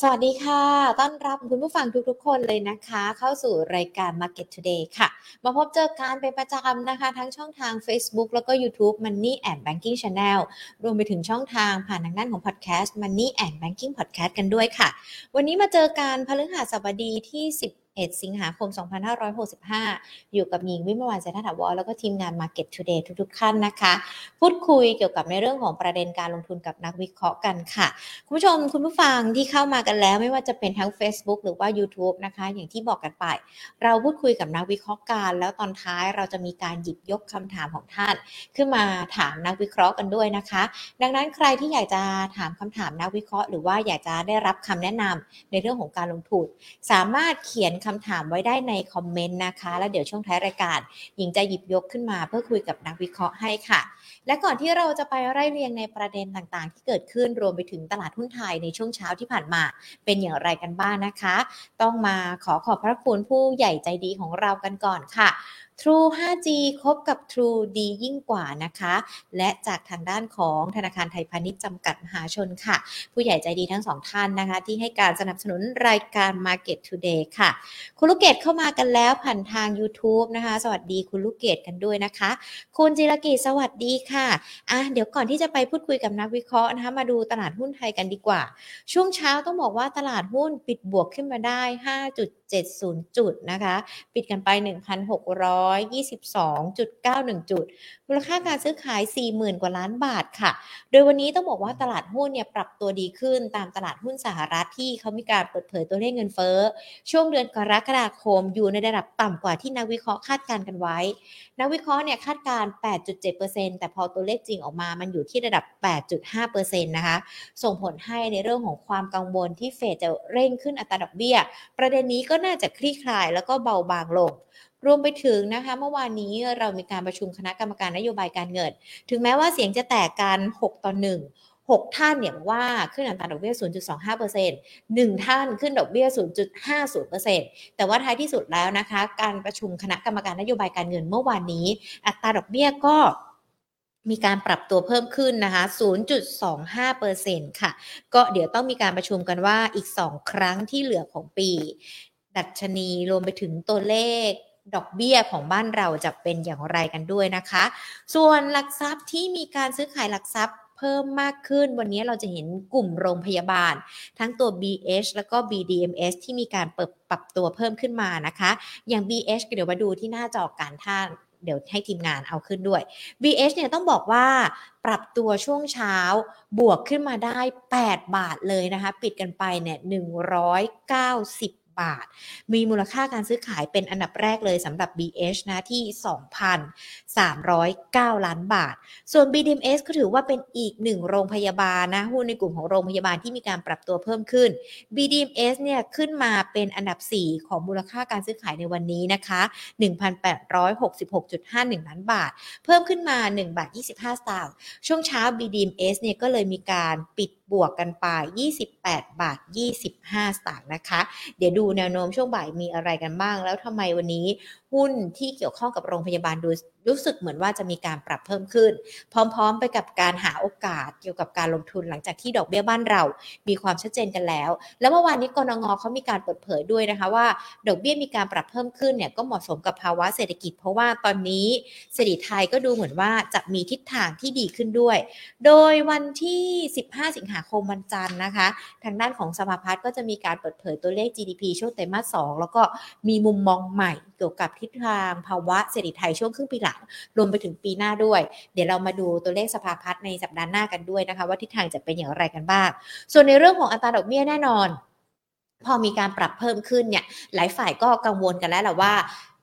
สวัสดีค่ะ ต้อนรับคุณผู้ฟังทุกๆ คนเลยนะคะ เข้าสู่รายการ Market Today ค่ะ มาพบเจอการเป็นประจำนะคะ ทั้งช่องทาง Facebook แล้วก็ YouTube Money and Banking Channel รวมไปถึงช่องทางผ่านทางด้านของ Podcast Money and Banking Podcast กันด้วยค่ะ วันนี้มาเจอการพฤหัสบดีที่10 1 สิงหาคม 2565 อยู่กับหญิงวิมวันเศรษฐาวรแล้วก็ทีมงาน Market Today ทุกๆท่านนะคะ พูดคุยเกี่ยวกับในเรื่องของประเด็นการลงทุนกับนักวิเคราะห์กันค่ะ คุณผู้ชมคุณผู้ฟังที่เข้ามากันแล้วไม่ว่าจะเป็นทั้ง Facebook หรือว่า YouTube นะคะ อย่างที่บอกกันไป เราพูดคุยกับนักวิเคราะห์การแล้วตอนท้ายเราจะมีการหยิบยกคำถามของท่าน ขึ้นมาถามนักวิเคราะห์กันด้วยนะคะ ดังนั้นใครที่อยากจะถามคำถามนักวิเคราะห์ หรือว่าอยากจะได้รับคำแนะนำในเรื่องของการลงทุน สามารถเขียนคำถามไว้ได้ในคอมเมนต์นะคะ แล้วเดี๋ยวช่วงท้ายรายการ หญิงจะหยิบยกขึ้นมาเพื่อคุยกับนักวิเคราะห์ให้ค่ะ และก่อนที่เราจะไปไล่เรียงในประเด็นต่างๆ ที่เกิดขึ้นรวมไปถึงตลาดหุ้นไทยในช่วงเช้าที่ผ่านมา เป็นอย่างไรกันบ้างนะคะ ต้องมาขอขอบพระคุณผู้ใหญ่ใจดีของเรากันก่อนค่ะ True 5G คบกับ True ดียิ่งกว่านะคะ และจากทางด้านของธนาคารไทยพาณิชย์จำกัดมหาชนค่ะ ผู้ใหญ่ใจดีทั้งสองท่านนะคะ ที่ให้การสนับสนุนรายการ Market Today ค่ะ คุณลูกเกดเข้ามากันแล้วผ่านทาง YouTube นะคะ สวัสดีคุณลูกเกดกันด้วยนะคะ คุณจิรกิจสวัสดีค่ะอะ เดี๋ยวก่อนที่จะไปพูดคุยกับนักวิเคราะห์นะคะมาดูตลาดหุ้นไทยกันดีกว่า ช่วงเช้าต้องบอกว่าตลาดหุ้นปิดบวกขึ้นมาได้ 5. 5.70 จุดนะคะ ปิดกันไป 1,622.91 จุดมูลค่าการซื้อขาย 40,000 กว่าล้านบาทค่ะ โดยวันนี้ต้องบอกว่าตลาดหุ้นเนี่ยปรับตัวดีขึ้นตามตลาดหุ้นสหรัฐที่เขามีการเปิดเผยตัวเลขเงินเฟ้อ ช่วงเดือนกรกฎาคมอยู่ในระดับต่ำกว่าที่นักวิเคราะห์คาดการณ์กันไว้ นักวิเคราะห์เนี่ยคาดการณ์8.7%แต่พอตัวเลขจริงออกมามันอยู่ที่ระดับ 8.5%นะคะ ส่งผลให้ในเรื่องของความกังวลที่เฟดจะเร่งขึ้นอัตราดอกเบี้ย ประเด็นนี้ก็น่าจะคลี่คลายแล้วก็เบาบางลง รวมไปถึงนะคะ เมื่อวานนี้เรามีการประชุมคณะกรรมการนโยบายการเงิน ถึงแม้ว่าเสียงจะแตกกัน 6 ต่อ 1 6 ท่านเนี่ยว่าขึ้นอัตราดอกเบี้ย 0.25% 1ท่านขึ้นดอกเบี้ย 0.50%แต่ว่าท้ายที่สุดแล้วนะคะ การประชุมคณะกรรมการนโยบายการเงินเมื่อวานนี้ อัตราดอกเบี้ยก็มีการปรับตัวเพิ่มขึ้นนะคะ 0.25%ค่ะ ก็เดี๋ยวต้องมีการประชุมกันว่าอีก 2 ครั้งที่เหลือของปี ดัชนีรวมไปถึงตัวเลข ดอกเบี้ยของบ้านเราจะเป็นอย่างไรกันด้วยนะคะ ส่วนหลักทรัพย์ที่มีการซื้อขายหลักทรัพย์เพิ่มมากขึ้น วันนี้เราจะเห็นกลุ่มโรงพยาบาล ทั้งตัว BH แล้วก็ BDMs ที่มีการเปิดปรับตัวเพิ่มขึ้นมานะคะ อย่าง BH เดี๋ยวมาดูที่หน้าจอการท่านเดี๋ยวให้ทีมงานเอาขึ้นด้วย BH เนี่ยต้องบอกว่าปรับตัวช่วงเช้าบวกขึ้นมาได้ 8 บาทเลยนะคะ ปิดกันไปเนี่ย190 บาท มีมูลค่าการซื้อขายเป็นอันดับแรกเลยสำหรับ BH นะที่ 309 ล้านบาท ส่วน BDMs ก็ถือว่าเป็นอีกหนึ่งโรงพยาบาลนะหุ้นในกลุ่มของโรงพยาบาลที่มีการปรับตัวเพิ่มขึ้น BDMs เนี่ยขึ้นมาเป็นอันดับ 4 ของมูลค่าการซื้อขายในวันนี้นะคะ 1,866.51 ล้านบาท เพิ่มขึ้นมา 1 บาท 25 สตางค์ ช่วงเช้า BDMs เนี่ยก็เลยมีการปิดบวกกันไป 28 บาท 25 สตางค์นะคะ เดี๋ยวดูแนวโน้มช่วงบ่ายมีอะไรกันบ้าง แล้วทำไมวันนี้หุ้นที่เกี่ยวข้องกับโรงพยาบาลดู รู้สึกเหมือนว่าจะมีการปรับเพิ่มขึ้น พร้อมๆ ไปกับการหาโอกาสเกี่ยวกับการลงทุนหลังจากที่ดอกเบี้ยบ้านเรา มีความชัดเจนกันแล้ว แล้วเมื่อวานนี้กรงงเขามีการเปิดเผยด้วยนะคะว่า ดอกเบี้ยมีการปรับเพิ่มขึ้นเนี่ยก็เหมาะสมกับภาวะเศรษฐกิจ เพราะว่าตอนนี้เศรษฐกิจไทยก็ดูเหมือนว่าจะมีทิศทางที่ดีขึ้นด้วย โดยวันที่ 15 สิงหาคมวันจันทร์นะคะ ทางด้านของสภาพัฒน์ก็จะมีการเปิดเผยตัวเลข GDP ช่วงไตรมาส 2 แล้วก็มีมุมมองใหม่เกี่ยวกับทิศทางภาวะเศรษฐกิจไทยช่วงครึ่งปีหลังรวมไปถึงปีหน้าด้วย เดี๋ยวเรามาดูตัวเลขสภาพัฒน์ในสัปดาห์หน้ากันด้วยนะคะ ว่าทิศทางจะเป็นอย่างไรกันบ้าง ส่วนในเรื่องของอัตราดอกเบี้ยแน่นอน พอมีการปรับเพิ่มขึ้นเนี่ยหลายฝ่ายก็กังวลกันแล้วแหละว่า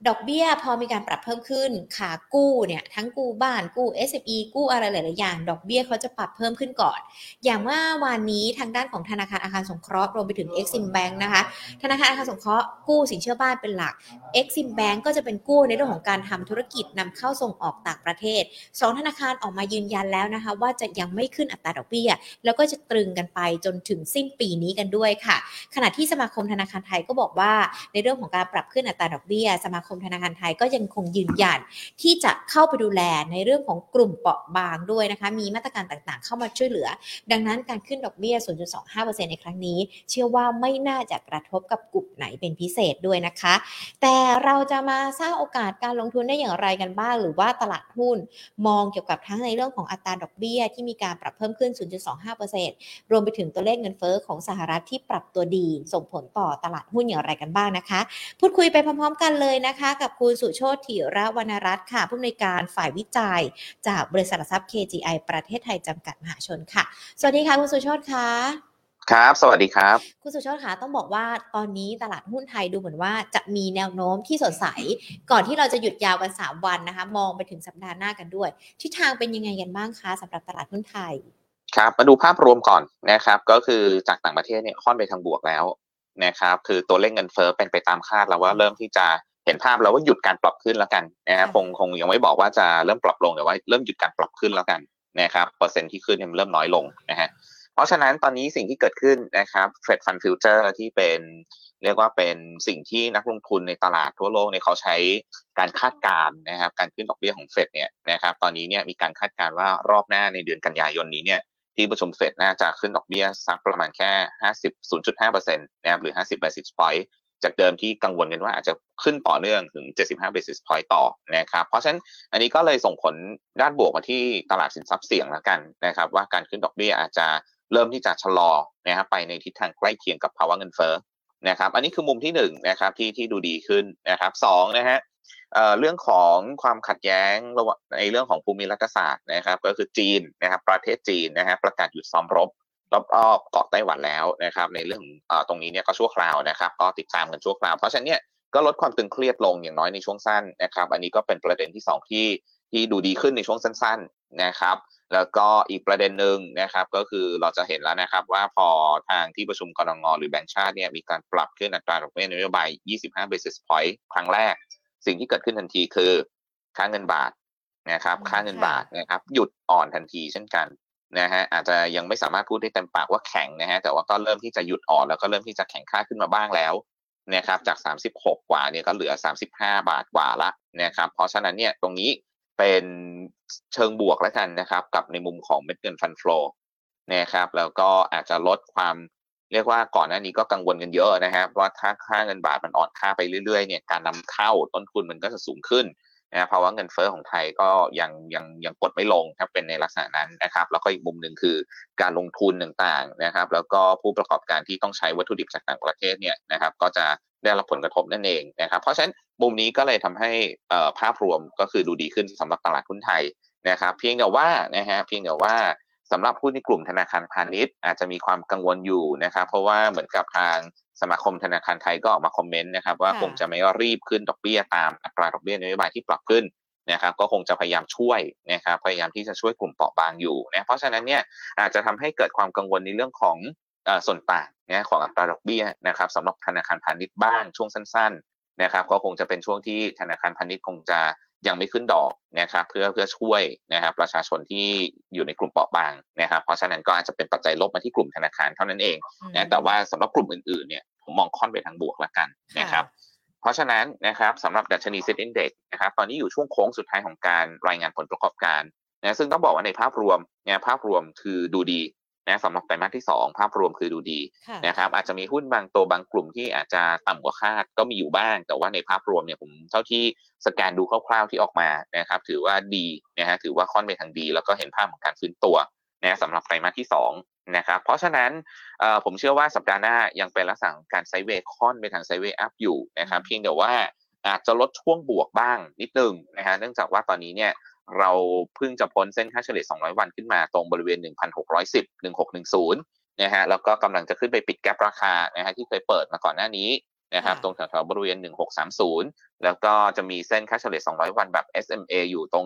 ดอกเบี้ยพอมีการปรับเพิ่มขึ้นขากู้เนี่ยทั้งกู้บ้านกู้ SME กู้อะไรหลาย ๆ อย่าง ดอกเบี้ยเขาจะปรับเพิ่มขึ้นก่อน อย่างเมื่อวานนี้ทางด้านของธนาคารอาคารสงเคราะห์รวมไปถึง Exim Bank นะคะธนาคารอาคารสงเคราะห์กู้สินเชื่อบ้านเป็นหลัก Exim Bank ก็จะเป็นกู้ในเรื่องของการทำธุรกิจนำเข้าส่งออกต่างประเทศสองธนาคารออกมายืนยันแล้วนะคะ ว่าจะยังไม่ขึ้นอัตราดอกเบี้ย แล้วก็จะตรึงกันไปจนถึงสิ้นปีนี้กันด้วยค่ะ ขณะที่สมาคมธนาคารไทยก็บอกว่าในเรื่องของการปรับขึ้นอัตราดอกเบี้ยสมาคมธนาคารไทยก็ยังคงยืนยันที่จะเข้าไปดูแลในเรื่องของกลุ่มเปราะบางด้วยนะคะ มีมาตรการต่างๆ เข้ามาช่วยเหลือ ดังนั้นการขึ้นดอกเบี้ย 0.25%ในครั้งนี้ เชื่อว่าไม่น่าจะกระทบกับกลุ่มไหนเป็นพิเศษด้วยนะคะ แต่เราจะมาสร้างโอกาสการลงทุนได้อย่างไรกันบ้าง หรือว่าตลาดหุ้นมองเกี่ยวกับทั้งในเรื่องของอัตราดอกเบี้ยที่มีการปรับเพิ่มขึ้น 0.25%รวมไปถึงตัวเลขเงินเฟ้อของสหรัฐที่ปรับตัวดี ส่งผลต่อตลาดหุ้นอย่างไรกันบ้างนะคะ พูดคุยไปพร้อมๆ กันเลยนะคะกับคุณสุโชติระวรรณรัตน์ค่ะ ผู้อำนวยการฝ่ายวิจัย จากบริษัทหลักทรัพย์ KGI ประเทศไทยจำกัดมหาชนค่ะ สวัสดีค่ะ คุณสุโชติค่ะครับ สวัสดีครับ คุณสุโชติคะต้องบอกว่าตอนนี้ตลาดหุ้นไทยดูเหมือนว่าจะมีแนวโน้มที่สดใส ก่อนที่เราจะหยุดยาวกัน 3 วันนะคะ มองไปถึงสัปดาห์หน้ากันด้วย ทิศทางเป็นยังไงกันบ้างคะสำหรับตลาดหุ้นไทย ครับ มาดูภาพรวมก่อนนะครับ ก็คือจากต่างประเทศเนี่ยค่อนไปทางบวกแล้วนะครับ คือตัวเลขเงินเฟ้อเป็นไปตามคาดแล้วว่าเริ่มที่จะ เห็นภาพแล้วว่าหยุดการปรับขึ้นแล้วกันนะครับคงคงยังไม่บอกว่าจะเริ่มปรับลงแต่ว่าเริ่มหยุดการปรับขึ้นแล้วกันนะครับเปอร์เซ็นต์ที่ขึ้นเนี่ยมันเริ่มน้อยลงนะฮะเพราะฉะนั้นตอนนี้สิ่งที่เกิดขึ้นนะครับ Fed Fund Future ที่เป็นเรียกว่าเป็นสิ่งที่นักลงทุนในตลาดทั่วโลกเนี่ยเขาใช้การคาดการณ์นะครับการขึ้นดอกเบี้ยของเฟดเนี่ยนะครับตอนนี้เนี่ยมีการคาดการณ์ว่ารอบหน้าในเดือนกันยายนนี้เนี่ยที่ประชุมเฟดน่าจะขึ้นดอกเบี้ยสักประมาณแค่ 50 0.5%นะครับหรือ 50 basis point จากเดิมที่กังวลกันว่าอาจจะขึ้นต่อเนื่องถึง 75 basis point ต่อนะครับ เพราะฉะนั้นอันนี้ก็เลยส่งผลด้านบวกมาที่ตลาดสินทรัพย์เสี่ยงแล้วกันนะครับ ว่าการขึ้นดอกเบี้ยอาจจะเริ่มที่จะชะลอนะครับไปในทิศทางใกล้เคียงกับภาวะเงินเฟ้อนะครับ อันนี้คือมุมที่หนึ่งนะครับที่ที่ดูดีขึ้นนะครับสองนะฮะเรื่องของความขัดแย้งระหว่างในเรื่องของภูมิรัฐศาสตร์นะครับ ก็คือจีนนะครับ ประเทศจีนนะฮะประกาศหยุดซ้อมรบ รอบๆเกาะไต้หวันแล้วนะครับ ในเรื่องอตรงนี้เนี่ยก็ชั่วคราวนะครับ ก็ติดตามกันชั่วคราว เพราะฉะนั้นเนี่ยก็ลดความตึงเครียดลงอย่างน้อยในช่วงสั้นนะครับ อันนี้ก็เป็นประเด็นที่ 2 ที่ที่ดูดีขึ้นในช่วงสั้น ๆนะครับ แล้วก็อีกประเด็นหนึ่งนะครับ ก็คือเราจะเห็นแล้วนะครับ ว่าพอทางที่ประชุมกรงงหรือแบงก์ชาติเนี่ยมีการปรับขึ้นอัตราดอกเบี้ยนโยบาย 25 basis point ครั้งแรก สิ่งที่เกิดขึ้นทันทีคือค่าเงินบาทนะครับ ค่าเงินบาทนะครับ หยุดอ่อนทันทีเช่นกัน นะฮะอาจจะยังไม่สามารถพูดได้เต็มปากว่าแข็งนะฮะแต่ว่าก็เริ่มที่จะหยุดอ่อนแล้วก็เริ่มที่จะแข็งค่าขึ้นมาบ้างแล้วนะครับจาก 36 กว่าเนี่ยก็เหลือ 35 บาทกว่าละนะครับเพราะฉะนั้นเนี่ยตรงนี้เป็นเชิงบวกแล้วกันนะครับกับในมุมของเม็ดเงินฟันฟลอนะครับแล้วก็อาจจะลดความเรียกว่าก่อนหน้านี้ก็กังวลกันเยอะนะครับว่าถ้าค่าเงินบาทมันอ่อนค่าไปเรื่อยๆเนี่ยการนำเข้าต้นทุนมันก็จะสูงขึ้น นะภาวะเงินเฟอ้อของไทยก็ยังยังยังกดไม่ลงถ้าเป็นในลักษณะนั้นนะครับ แล้วก็อีกมุมหนึ่งคือการลงทุนต่างๆนะครับ แล้วก็ผู้ประกอบการที่ต้องใช้วัตถุดิบจากต่างประเทศเนี่ยนะครับก็จะได้รับผลกระทบนั่นเองนะครับ เพราะฉะนั้นมุมนี้ก็เลยทำให้ภาพรวมก็คือดูดีขึ้นสำหรับตลาดหุ้นไทยนะครับ เพียงแต่ว่านะฮะเพียงแต่ว่า สำหรับผู้ในกลุ่มธนาคารพาณิชย์ อาจจะมีความกังวลอยู่นะครับ เพราะว่าเหมือนกับทางสมาคมธนาคารไทยก็ออกมาคอมเมนต์นะครับ ว่าคงจะไม่รีบขึ้นดอกเบี้ยตามอัตราดอกเบี้ยนโยบายที่ปรับขึ้นนะครับก็คงจะพยายามช่วยนะครับพยายามที่จะช่วยกลุ่มเปราะบางอยู่นะเพราะฉะนั้นเนี่ยอาจจะทำให้เกิดความกังวลในเรื่องของส่วนต่างนะของอัตราดอกเบี้ยนะครับสำหรับธนาคารพาณิชย์บ้างช่วงสั้น ๆนะครับ ก็คงจะเป็นช่วงที่ธนาคารพาณิชย์คงจะ ยังไม่ขึ้นดอกนะครับเพื่อเพื่อช่วยนะครับประชาชนที่อยู่ในกลุ่มเปราะบางนะครับเพราะฉะนั้นก็อาจจะเป็นปัจจัยลบมาที่กลุ่มธนาคารเท่านั้นเองนะแต่ว่าสำหรับกลุ่มอื่นๆเนี่ยผมมองค่อนไปทางบวกแล้วกันนะครับเพราะฉะนั้นนะครับสำหรับดัชนีเซ็ตอินเด็กนะครับตอนนี้อยู่ช่วงโค้งสุดท้ายของการรายงานผลประกอบการนะซึ่งต้องบอกว่าในภาพรวมเนี่ยภาพรวมคือดูดี นะสำหรับไตรมาสที่ 2 ภาพรวมคือดูดีนะครับอาจจะมีหุ้นบางตัวบางกลุ่มที่อาจจะต่ำกว่าคาดก็มีอยู่บ้าง แต่ว่าในภาพรวมเนี่ยผมเท่าที่สแกนดูคร่าวๆที่ออกมานะครับถือว่าดีนะฮะถือว่าค่อนไปทางดี แล้วก็เห็นภาพของการฟื้นตัวนะสำหรับไตรมาสที่ 2 นะครับ เพราะฉะนั้นผมเชื่อว่าสัปดาห์หน้ายังเป็นลักษณะการไซเวย์ค่อนไปทางไซเวย์อัพอยู่นะครับเพียงแต่ว่าอาจจะลดช่วงบวกบ้างนิดนึงนะฮะเนื่องจากว่าตอนนี้เนี่ย เราเพิ่งจะพ้นเส้นค่าเฉลี่ย 200 วันขึ้นมาตรงบริเวณ 1,610 1610นะฮะแล้วก็กำลังจะขึ้นไปปิดแกลราคานะฮะที่เคยเปิดมาก่อนหน้านี้นะครับตรงแถวๆบริเวณ 1630 แล้วก็จะมีเส้นค่าเฉลี่ย 200 วันแบบ SMA อยู่ตรง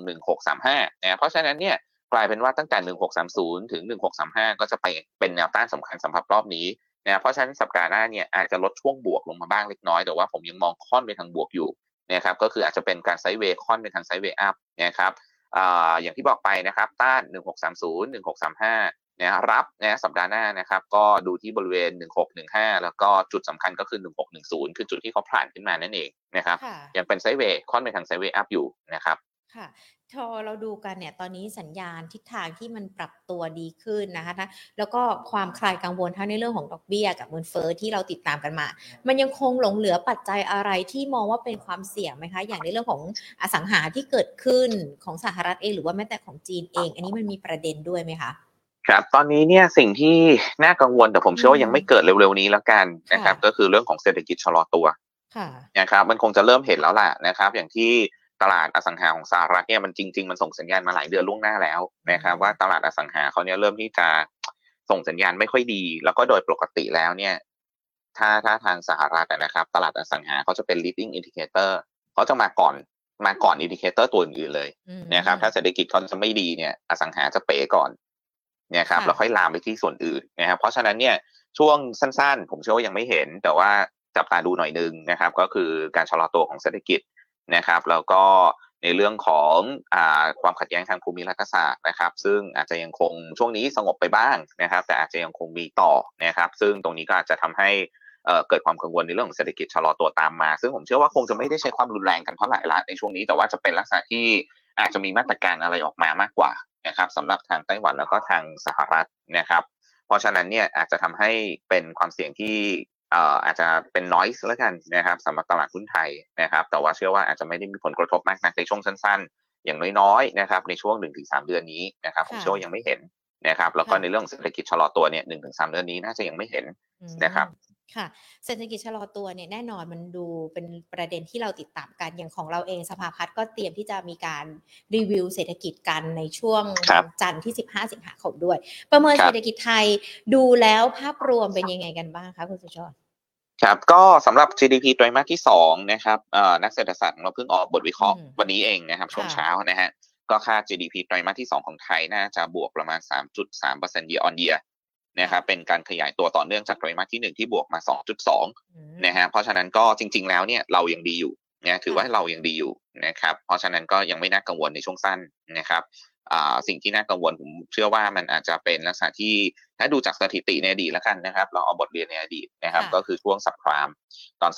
1635นะเพราะฉะนั้นเนี่ยกลายเป็นว่าตั้งแต่ 1630 ถึง 1635 ก็จะไปเป็นแนวต้านสำคัญสำหรับรอบนี้นะเพราะฉะนั้นสัปดาห์หน้าเนี่ยอาจจะลดช่วงบวกลงมาบ้างเล็กน้อย แต่ว่าผมยังมองค่อนไปทางบวกอยู่นะครับก็คืออาจจะเป็นการ sideway ค่อนไปทาง sideway up นะครับ อย่างที่บอกไปนะครับ ต้าน 1630 1635นะรับนะสัปดาห์หน้านะครับ ก็ดูที่บริเวณ 1615 แล้วก็จุดสำคัญก็คือ 1610 คือจุดที่เขาผ่านขึ้นมานั่นเองนะครับค่ะยังเป็น sideway ค่อนไปทาง sideway up อยู่นะครับ ค่ะพอเราดูกันเนี่ยตอนนี้สัญญาณทิศทางที่มันปรับตัวดีขึ้นนะคะนะแล้วก็ความคลายกังวลทั้งในเรื่องของดอกเบี้ยกับเงินเฟ้อที่เราติดตามกันมา มันยังคงหลงเหลือปัจจัยอะไรที่มองว่าเป็นความเสี่ยงไหมคะ อย่างในเรื่องของอสังหาที่เกิดขึ้นของสหรัฐเองหรือว่าแม้แต่ของจีนเอง อันนี้มันมีประเด็นด้วยไหมคะครับตอนนี้เนี่ยสิ่งที่น่ากังวลแต่ผมเชื่อว่ายังไม่เกิดเร็วๆนี้แล้วกันนะครับค่ะก็คือเรื่องของเศรษฐกิจชะลอตัวค่ะนะครับมันคงจะเริ่มเห็นแล้วล่ะนะครับ อย่างที่ต ลาดอสังหาของสหรัฐเนี่ยมันจริง ๆ มันส่งสัญญาณมาหลายเดือนล่วงหน้าแล้วนะครับว่าตลาดอสังหาเขาเนี่ยเริ่มที่จะส่งสัญญาณไม่ค่อยดี แล้วก็โดยปกติแล้วเนี่ย ถ้าถ้าทางสหรัฐอะนะครับ ตลาดอสังหาเขาจะเป็น leading indicator เขาจะมาก่อนมาก่อน indicator ตัวอื่นๆเลยอืมนะครับ ถ้าเศรษฐกิจเขาจะไม่ดีเนี่ย อสังหาจะเป๋ก่อนนะครับค่ะแล้วค่อยลามไปที่ส่วนอื่นนะครับ เพราะฉะนั้นเนี่ยช่วงสั้นๆ ผมเชื่อว่ายังไม่เห็น แต่ว่าจับตาดูหน่อยนึงนะครับ ก็คือการชะลอตัวของเศรษฐกิจ นะครับ แล้วก็ในเรื่องของอความขัดแย้งทางภูมิรัฐศาสตร์นะครับ ซึ่งอาจจะยังคงช่วงนี้สงบไปบ้างนะครับ แต่อาจจะยังคงมีต่อนะครับ ซึ่งตรงนี้ก็อาจจะทำให้เกิดความกังวลในเรื่องของเศรษฐกิจชะลอตัวตามมา ซึ่งผมเชื่อว่าคงจะไม่ได้ใช้ความรุนแรงกันเท่าไหร่ละในช่วงนี้ แต่ว่าจะเป็นลักษณะที่อาจจะมีมาตรการอะไรออกมามากกว่านะครับสำหรับทางไต้หวันแล้วก็ทางสหรัฐนะครับ เพราะฉะนั้นเนี่ยอาจจะทำให้เป็นความเสี่ยงที่ อ่ออาจจะเป็น noise แล้วกันนะครับสำหรับตลาดหุ้นไทยนะครับ แต่ว่าเชื่อว่าอาจจะไม่ได้มีผลกระทบมากนักในช่วงสั้นๆ อย่างน้อยๆนะครับในช่วง 1-3 เดือนนี้นะครับผมค่ะเชื่อว่ายังไม่เห็นนะครับแล้วก็ค่ะในเรื่องของเศรษฐกิจชะลอตัวเนี่ย1-3เดือนนี้น่าจะยังไม่เห็นอืมนะครับ ค่ะเศรษฐกิจชะลอตัวเนี่ยแน่นอนมันดูเป็นประเด็นที่เราติดตามกันอย่างของเราเองสภาพัฒน์ก็เตรียมที่จะมีการรีวิวเศรษฐกิจกันในช่วงครับจันทร์ที่ 15 สิงหาคมด้วย ประเมินครับเศรษฐกิจไทยดูแล้วภาพรวมเป็นยังไงกันบ้างคะคุณสุชาติครับก็สำหรับ GDP ไตรมาสที่สองนะครับเอ่อนักเศรษฐศาสตร์ของเราเพิ่งออกบทวิเคราะห์อืมวันนี้เองนะครับช่วงค่ะเช้านะฮะก็คาด GDP ไตรมาสที่สองของไทยน่าจะบวกประมาณ 3.3% year on year นะครับเป็นการขยายตัวต่อเนื่องจากไตรมาสที่หนึ่งที่บวกมา 2.2อืมนะฮะเพราะฉะนั้นก็จริง ๆ แล้วเนี่ยเรายังดีอยู่นะถือว่าค่ะเรายังดีอยู่นะครับเพราะฉะนั้นก็ยังไม่น่ากังวลในช่วงสั้นนะครับอ่าสิ่งที่น่ากังวลผมเชื่อว่ามันอาจจะเป็นลักษณะที่ถ้าดูจากสถิติในอดีตแล้วกันนะครับเราเอาบทเรียนในอดีตนะครับค่ะก็คือช่วง subprime ตอน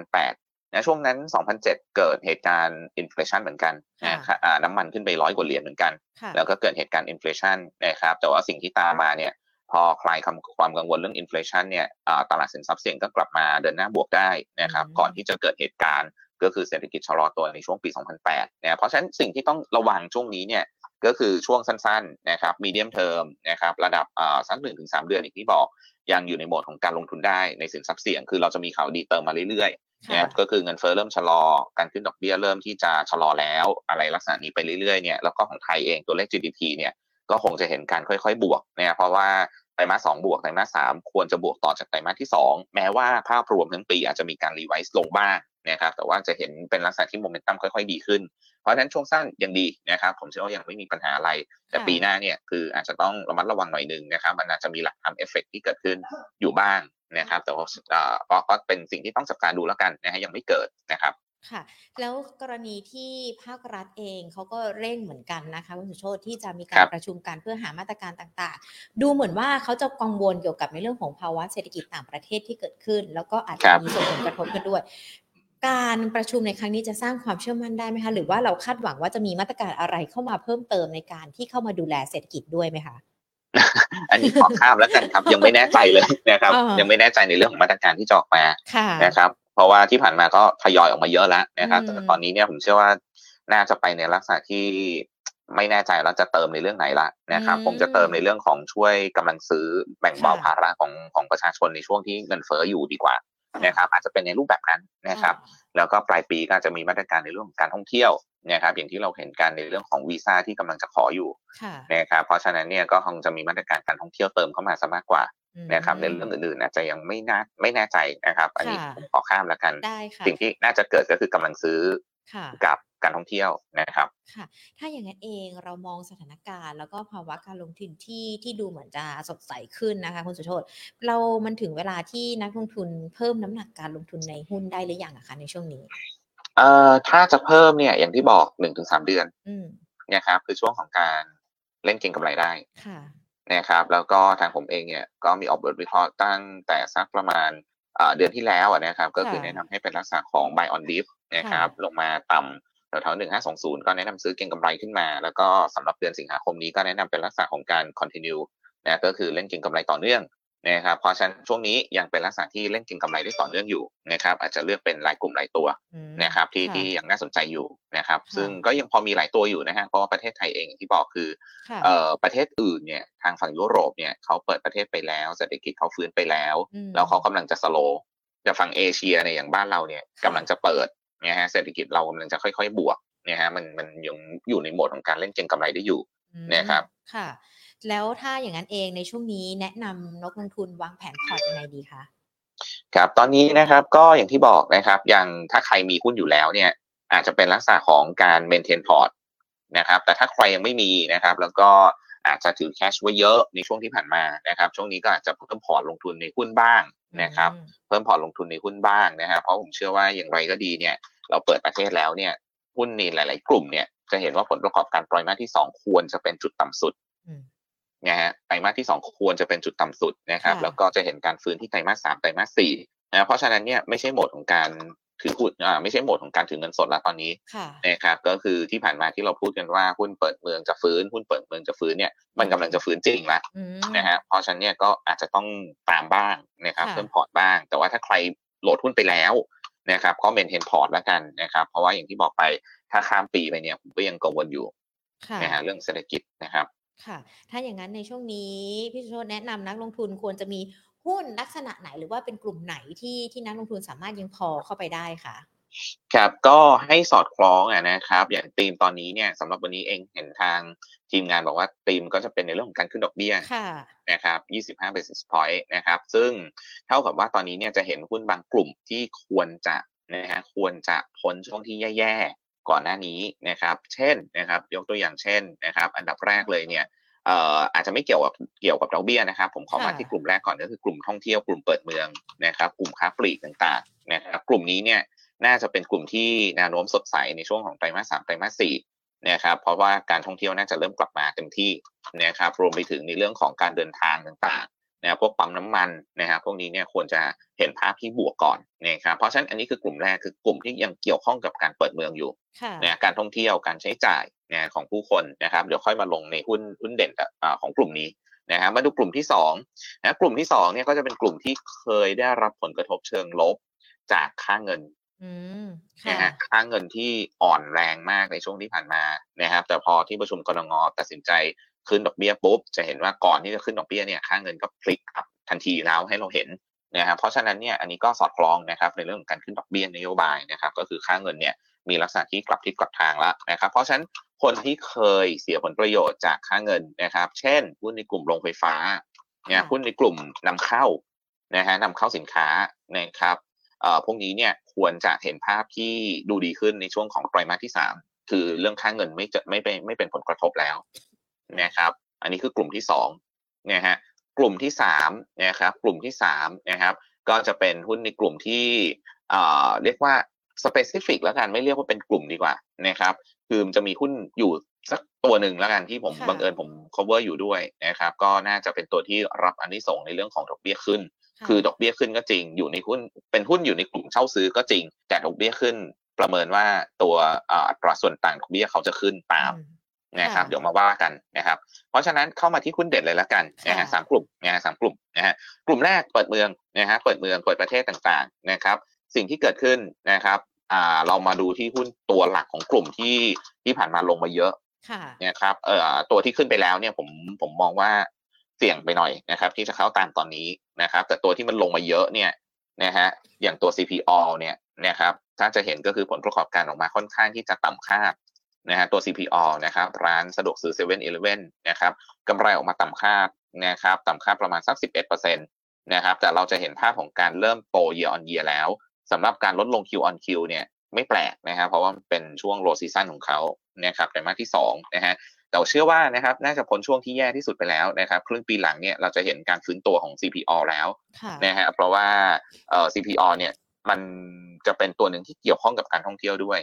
2007-2008นะช่วงนั้น 2007 เกิดเหตุการณ์ inflation เหมือนกันนะครับอ่าน้ำมันขึ้นไปร้อยกว่าเหรียญเหมือนกันค่ะแล้วก็เกิดเหตุการณ์ inflation นะครับแต่ว่าสิ่งที่ตามมาเนี่ย พอคลายคำความกังวลเรื่อง inflation เนี่ยอ่าตลาดสินทรัพย์เสี่ยงก็กลับมาเดินหน้าบวกได้นะครับอืมก่อนที่จะเกิดเหตุการณ์ ก็คือเศรษฐกิจชะลอตัวในช่วงปี 2008นะเพราะฉะนั้นสิ่งที่ต้องระวังช่วงนี้เนี่ยก็คือช่วงสั้นๆนะครับ medium term นะครับระดับอ่าสักหนึ่งถึงสามเดือนอย่างที่บอกยังอยู่ในโหมดของการลงทุนได้ในสินทรัพย์เสี่ยง คือเราจะมีข่าวดีเติมมาเรื่อยๆค่ะนะครับก็คือเงินเฟ้อเริ่มชะลอ การขึ้นดอกเบี้ยเริ่มที่จะชะลอแล้ว อะไรลักษณะนี้ไปเรื่อยๆเนี่ยแล้วก็ของไทยเองตัวเลข GDP เนี่ยก็คงจะเห็นการค่อยๆ บวกเนี่ยเพราะว่าไต รมาสสองบวกไตรมาสสามควรจะบวกต่อจากไตรมาสที่สองแม้ว่าภาพรวมทั้งปีอาจจะมีการ revise ลงบ้างนะครับแต่ว่าจะเห็นเป็นลักษณะที่โมเมนตัมค่อยๆ ดีขึ้น เพราะฉะนั้นช่วงสั้นยังดีนะครับผมเชื่อว่ายังไม่มีปัญหาอะไร แต่ปีหน้าเนี่ยคืออาจจะต้องระมัดระวังหน่อยหนึ่งนะครับมันอาจจะมีหลักทำเอฟเฟกที่เกิดขึ้นอยู่บ้างนะครับแต่ว่าเอ่อก็ก็เป็นสิ่งที่ต้องจับตาดูแล้วกันนะฮะยังไม่เกิดนะครับ ค่ะ แล้วกรณีที่ภาครัฐเองเขาก็เร่งเหมือนกันนะคะคุณสุโชตที่จะมีกาครัรบประชุมกันเพื่อหามาตรการต่างๆ ดูเหมือนว่าเขาจะกังวลเกี่ยวกับในเรื่องของภาวะเศรษฐกิจต่างประเทศที่เกิดขึ้น แล้วก็อาจจะมีส่งผลกระทบกันด้วย การประชุมในครั้งนี้จะสร้างความเชื่อมั่นได้ไหมคะหรือว่าเราคาดหวังว่าจะมีมาตรการอะไรเข้ามาเพิ่มเติมในการที่เข้ามาดูแลเศรษฐกิจด้วยไหมคะอันนี้ขอข้ามแล้วกันครับยังไม่แน่ใจเลยนะครับอ่ายัยังไม่แน่ใจในเรื่องของมาตรการที่จะออกมาค่ะนะครับเพ ราะว่าที่ผ่านมาก็ทยอยออกมาเยอะแล้วนะครับอืมแต่ตอนนี้เนี่ยผมเชื่อว่าน่าจะไปในลักษณะที่ไม่แน่ใจแล้วจะเติมในเรื่องไหนละนะครับอืมผมจะเติมในเรื่องของช่วยกำลังซื้อแบ่งเบาค่ะภาระของของประชาชนในช่วงที่เงินเฟ้ออยู่ดีกว่านะครับ อาจจะเป็นในรูปแบบนั้นนะครับ แล้วก็ปลายปีก็อาจจะมีมาตรการในเรื่องของการท่องเที่ยวนะครับอย่างที่เราเห็นกันในเรื่องของวีซ่าที่กำลังจะขออยู่ค่ะนะครับเพราะฉะนั้นเนี่ยก็คงจะมีมาตรการการท่องเที่ยวเติมเข้ามาซะมากกว่าอืม นะครับในเรื่องอื่นๆอาจจะยังไม่น่าไม่แน่ใจนะครับ อันนี้ค่ะผมขอข้ามแล้วกันได้ค่ะสิ่งที่น่าจะเกิดก็คือกำลังซื้อค่ะกับการท่องเที่ยวนะครับค่ะ ถ้าอย่างนั้นเองเรามองสถานการณ์ แล้วก็ภาวะการลงทุนที่ที่ดูเหมือนจะสดใสขึ้นนะคะคุณสุโชตเรามันถึงเวลาที่นักลงทุนเพิ่มน้ำหนักการลงทุนในหุ้นได้หรือยังอะคะในช่วงนี้เอ่อถ้าจะเพิ่มเนี่ยอย่างที่บอกหนึ่งถึงสามเดือนอืมนะครับคือช่วงของการเล่นเก็งกำไรได้ค่ะ นะครับ แล้วก็ทางผมเองเนี่ยก็มีออกบทวิเคราะห์ตั้งแต่สักประมาณเดือนที่แล้วนะครับ ก็คือแนะนำให้เป็นลักษณะของ buy on dip นะครับ ลงมาต่ำแถวๆหนึ่งห้าสองศูนย์ก็แนะนำซื้อเก็งกำไรขึ้นมา แล้วก็สำหรับเดือนสิงหาคมนี้ก็แนะนำเป็นลักษณะของการ continue นะก็คือเล่นเก็งกำไรต่อเนื่อง นะครับเพราะฉะนั้นช่วงนี้ยังเป็นลักษณะที่เล่นกินกำไรได้ต่อเนื่องอยู่นะครับอาจจะเลือกเป็นรายกลุ่มรายตัวนะครับที่ที่ยังน่าสนใจอยู่นะครับ ซึ่งก็ยังพอมีหลายตัวอยู่นะฮะเพราะว่าประเทศไทยเองที่บอกคือเอ่อประเทศอื่นเนี่ยทางฝั่งยุโรปเนี่ยเขาเปิดประเทศไปแล้วเศรษฐกิจเขาฟื้นไปแล้ว แล้วเขากำลังจะสโลจะฝั่งเอเชียในอย่างบ้านเราเนี่ยกำลังจะเปิดเนี่ยฮะเศรษฐกิจเรากำลังจะค่อย ๆ บวกเนี่ยฮะมันมันยังอยู่ในโหมดของการเล่นเก็งกำไรได้อยู่นะครับค่ะ แล้วถ้าอย่างนั้นเองในช่วงนี้แนะนำนักลงทุนวางแผนพอร์ตยังไงดีคะครับตอนนี้นะครับก็อย่างที่บอกนะครับอย่างถ้าใครมีหุ้นอยู่แล้วเนี่ย อาจจะเป็นลักษณะของการ maintain พอร์ตนะครับ แต่ถ้าใครยังไม่มีนะครับ แล้วก็อาจจะถือ cash ไว้เยอะในช่วงที่ผ่านมานะครับ ช่วงนี้ก็อาจจะเพิ่มพอร์ตลงทุนในหุ้นบ้างนะครับ เพิ่มพอร์ตลงทุนในหุ้นบ้างนะครับ เพราะผมเชื่อว่าอย่างไรก็ดีเนี่ย เราเปิดประเทศแล้วเนี่ยหุ้นในหลาย ๆ กลุ่มเนี่ยจะเห็นว่าผลประกอบการไตรมาสที่ 2 ควรจะเป็นจุดต่ำสุด นะฮะไตรมาสที่ 2 ควรจะเป็นจุดต่ำสุดนะครับ แล้วก็จะเห็นการฟื้นที่ไตรมาสสามไตรมาสสี่นะเพราะฉะนั้นเนี่ยไม่ใช่โหมดของการถือหุ้นอ่าไม่ใช่โหมดของการถือเงินสดแล้วตอนนี้นะครับก็คือที่ผ่านมาที่เราพูดกันว่าหุ้นเปิดเมืองจะฟื้นหุ้นเปิดเมืองจะฟื้นเนี่ยมันกำลังจะฟื้นจริงแล้วนะฮะเพราะฉะนั้นเนี่ยก็อาจจะต้องตามบ้างนะครับเพิ่มพอร์ตบ้าง แต่ว่าถ้าใครโหลดหุ้นไปแล้วนะครับก็ maintain พอร์ตแล้วกันนะครับ เพราะว่าอย่างที่บอกไปถ้าข้ามปีไปเนี่ยผมก็ยังกังวลอยู่นะฮะเรื่องเศรษฐกิจนะครับ ค่ะ ถ้าอย่างนั้นในช่วงนี้พี่สุโชตแนะนำนักลงทุนควรจะมีหุ้นลักษณะไหนหรือว่าเป็นกลุ่มไหนที่ที่นักลงทุนสามารถยังพอเข้าไปได้ค่ะครับก็ให้สอดคล้องอะนะครับ อย่างธีมตอนนี้เนี่ยสำหรับวันนี้เองเห็นทางทีมงานบอกว่าธีมก็จะเป็นในเรื่องของการขึ้นดอกเบี้ยนะครับ25 basis point นะครับ ซึ่งเท่ากับว่าตอนนี้เนี่ยจะเห็นหุ้นบางกลุ่มที่ควรจะนะฮะควรจะพ้นช่วงที่แย่ ก่อนหน้านี้นะครับ เช่นนะครับ ยกตัวอย่างเช่นนะครับ อันดับแรกเลยเนี่ยเอ่ออาจจะไม่เกี่ยวกับเกี่ยวกับดอกเบี้ยนะครับ ผมขอมาที่กลุ่มแรกก่อนก็คือกลุ่มท่องเที่ยวกลุ่มเปิดเมืองนะครับ กลุ่มค้าปลีกต่างๆนะครับ กลุ่มนี้เนี่ยน่าจะเป็นกลุ่มที่แนวโน้มสดใสในช่วงของไตรมาสสามไตรมาสสี่นะครับ เพราะว่าการท่องเที่ยวน่าจะเริ่มกลับมาเต็มที่นะครับ รวมไปถึงในเรื่องของการเดินทางต่าง นะพวกปั๊มน้ำมันนะครับพวกนี้เนี่ยควรจะเห็นภาพที่บวกก่อนนะครับเพราะฉะนั้นอันนี้คือกลุ่มแรกคือกลุ่มที่ยังเกี่ยวข้องกับการเปิดเมืองอยู่นะการท่องเที่ยวการใช้จ่ายนะของผู้คนนะครับเดี๋ยวค่อยมาลงในหุ้นหุ้นเด่นของกลุ่มนี้นะครับมาดูกลุ่มที่2นะกลุ่มที่2เนี่ยก็จะเป็นกลุ่มที่เคยได้รับผลกระทบเชิงลบจากค่าเงินนะฮะค่าเงินที่อ่อนแรงมากในช่วงที่ผ่านมานะครับ แต่พอที่ประชุมกรงงตัดสินใจ ขึ้นดอกเบี้ยปุ๊บจะเห็นว่าก่อนที่จะขึ้นดอกเบี้ยเนี่ยค่าเงินก็พลิกอัพทันทีแล้วให้เราเห็นนะครับเพราะฉะนั้นเนี่ยอันนี้ก็สอดคล้องนะครับในเรื่องของการขึ้นดอกเบี้ยนโยบายนะครับก็คือค่าเงินเนี่ยมีลักษณะที่กลับทิศกลับทางแล้วนะครับ เพราะฉะนั้นคนที่เคยเสียผลประโยชน์จากค่าเงินนะครับ เช่นหุ้นในกลุ่มโรงไฟฟ้าเนี่ยหุ้นในกลุ่มนำเข้านะฮะนำเข้าสินค้านะครับเอ่อพวกนี้เนี่ยควรจะเห็นภาพที่ดูดีขึ้นในช่วงของไตรมาสที่ 3 คือเรื่องค่าเงินไม่จะไม่เป็นไม่เป็นผลกระทบแล้ว นะครับอันนี้คือกลุ่มที่สองนะฮะกลุ่มที่สามนะครับกลุ่มที่สามนะครับก็จะเป็นหุ้นในกลุ่มที่เอ่อเรียกว่าสเปซิฟิกแล้วกันไม่เรียกว่าเป็นกลุ่มดีกว่านะครับคือมันจะมีหุ้นอยู่สักตัวหนึ่งแล้วกันที่ผมบังเอิญผม cover อยู่ด้วยนะครับก็น่าจะเป็นตัวที่รับอันที่ส่งในเรื่องของดอกเบี้ยขึ้น คือดอกเบี้ยขึ้นก็จริง อยู่ในหุ้นเป็นหุ้นอยู่ในกลุ่มเช่าซื้อก็จริง แต่ดอกเบี้ยขึ้น ประเมินว่าตัวอัตราส่วนต่างดอกเบี้ยเขาจะขึ้นตาม นะครับเดี๋ยวมาว่ากันนะครับ เพราะฉะนั้นเข้ามาที่หุ้นเด็ดเลยละกันนะฮะสามกลุ่มนะฮะสามกลุ่มนะฮะกลุ่มแรกเปิดเมืองนะฮะเปิดเมืองเปิดประเทศต่างๆนะครับ สิ่งที่เกิดขึ้นนะครับอ่าเรามาดูที่หุ้นตัวหลักของกลุ่มที่ที่ผ่านมาลงมาเยอะนะครับเอ่อตัวที่ขึ้นไปแล้วเนี่ยผมผมมองว่าเสี่ยงไปหน่อยนะครับ ที่จะเข้าตามตอนนี้นะครับ แต่ตัวที่มันลงมาเยอะเนี่ยนะฮะอย่างตัว CPO เนี่ยนะครับถ้าจะเห็นก็คือผลประกอบการออกมาค่อนข้างที่จะต่ำคาด นะฮะตัว CPO นะครับร้านสะดวกซื้อ7 e เ e ่ e อนะครับกำไรออกมาต่ำคาดนะครับต่ำคาดประมาณสัก 11%นะครับแต่เราจะเห็นภาพของการเริ่มโต year on year แล้วสำหรับการลดลง Q on Q เนี่ยไม่แปลกนะครับเพราะว่าเป็นช่วง low season ของเขานะครับแต่มาที่2นะฮะแต่เชื่อว่านะครับน่าจะพ้นช่วงที่แย่ที่สุดไปแล้วนะครับครึ่งปีหลังเนี่ยเราจะเห็นการฟื้นตัวของ CPO แล้วนะฮะเพราะว่าเอ่อ CPO เนี่ยมันจะเป็นตัวหนึ่งที่เกี่ยวข้องกับการท่องเที่ยวด้วย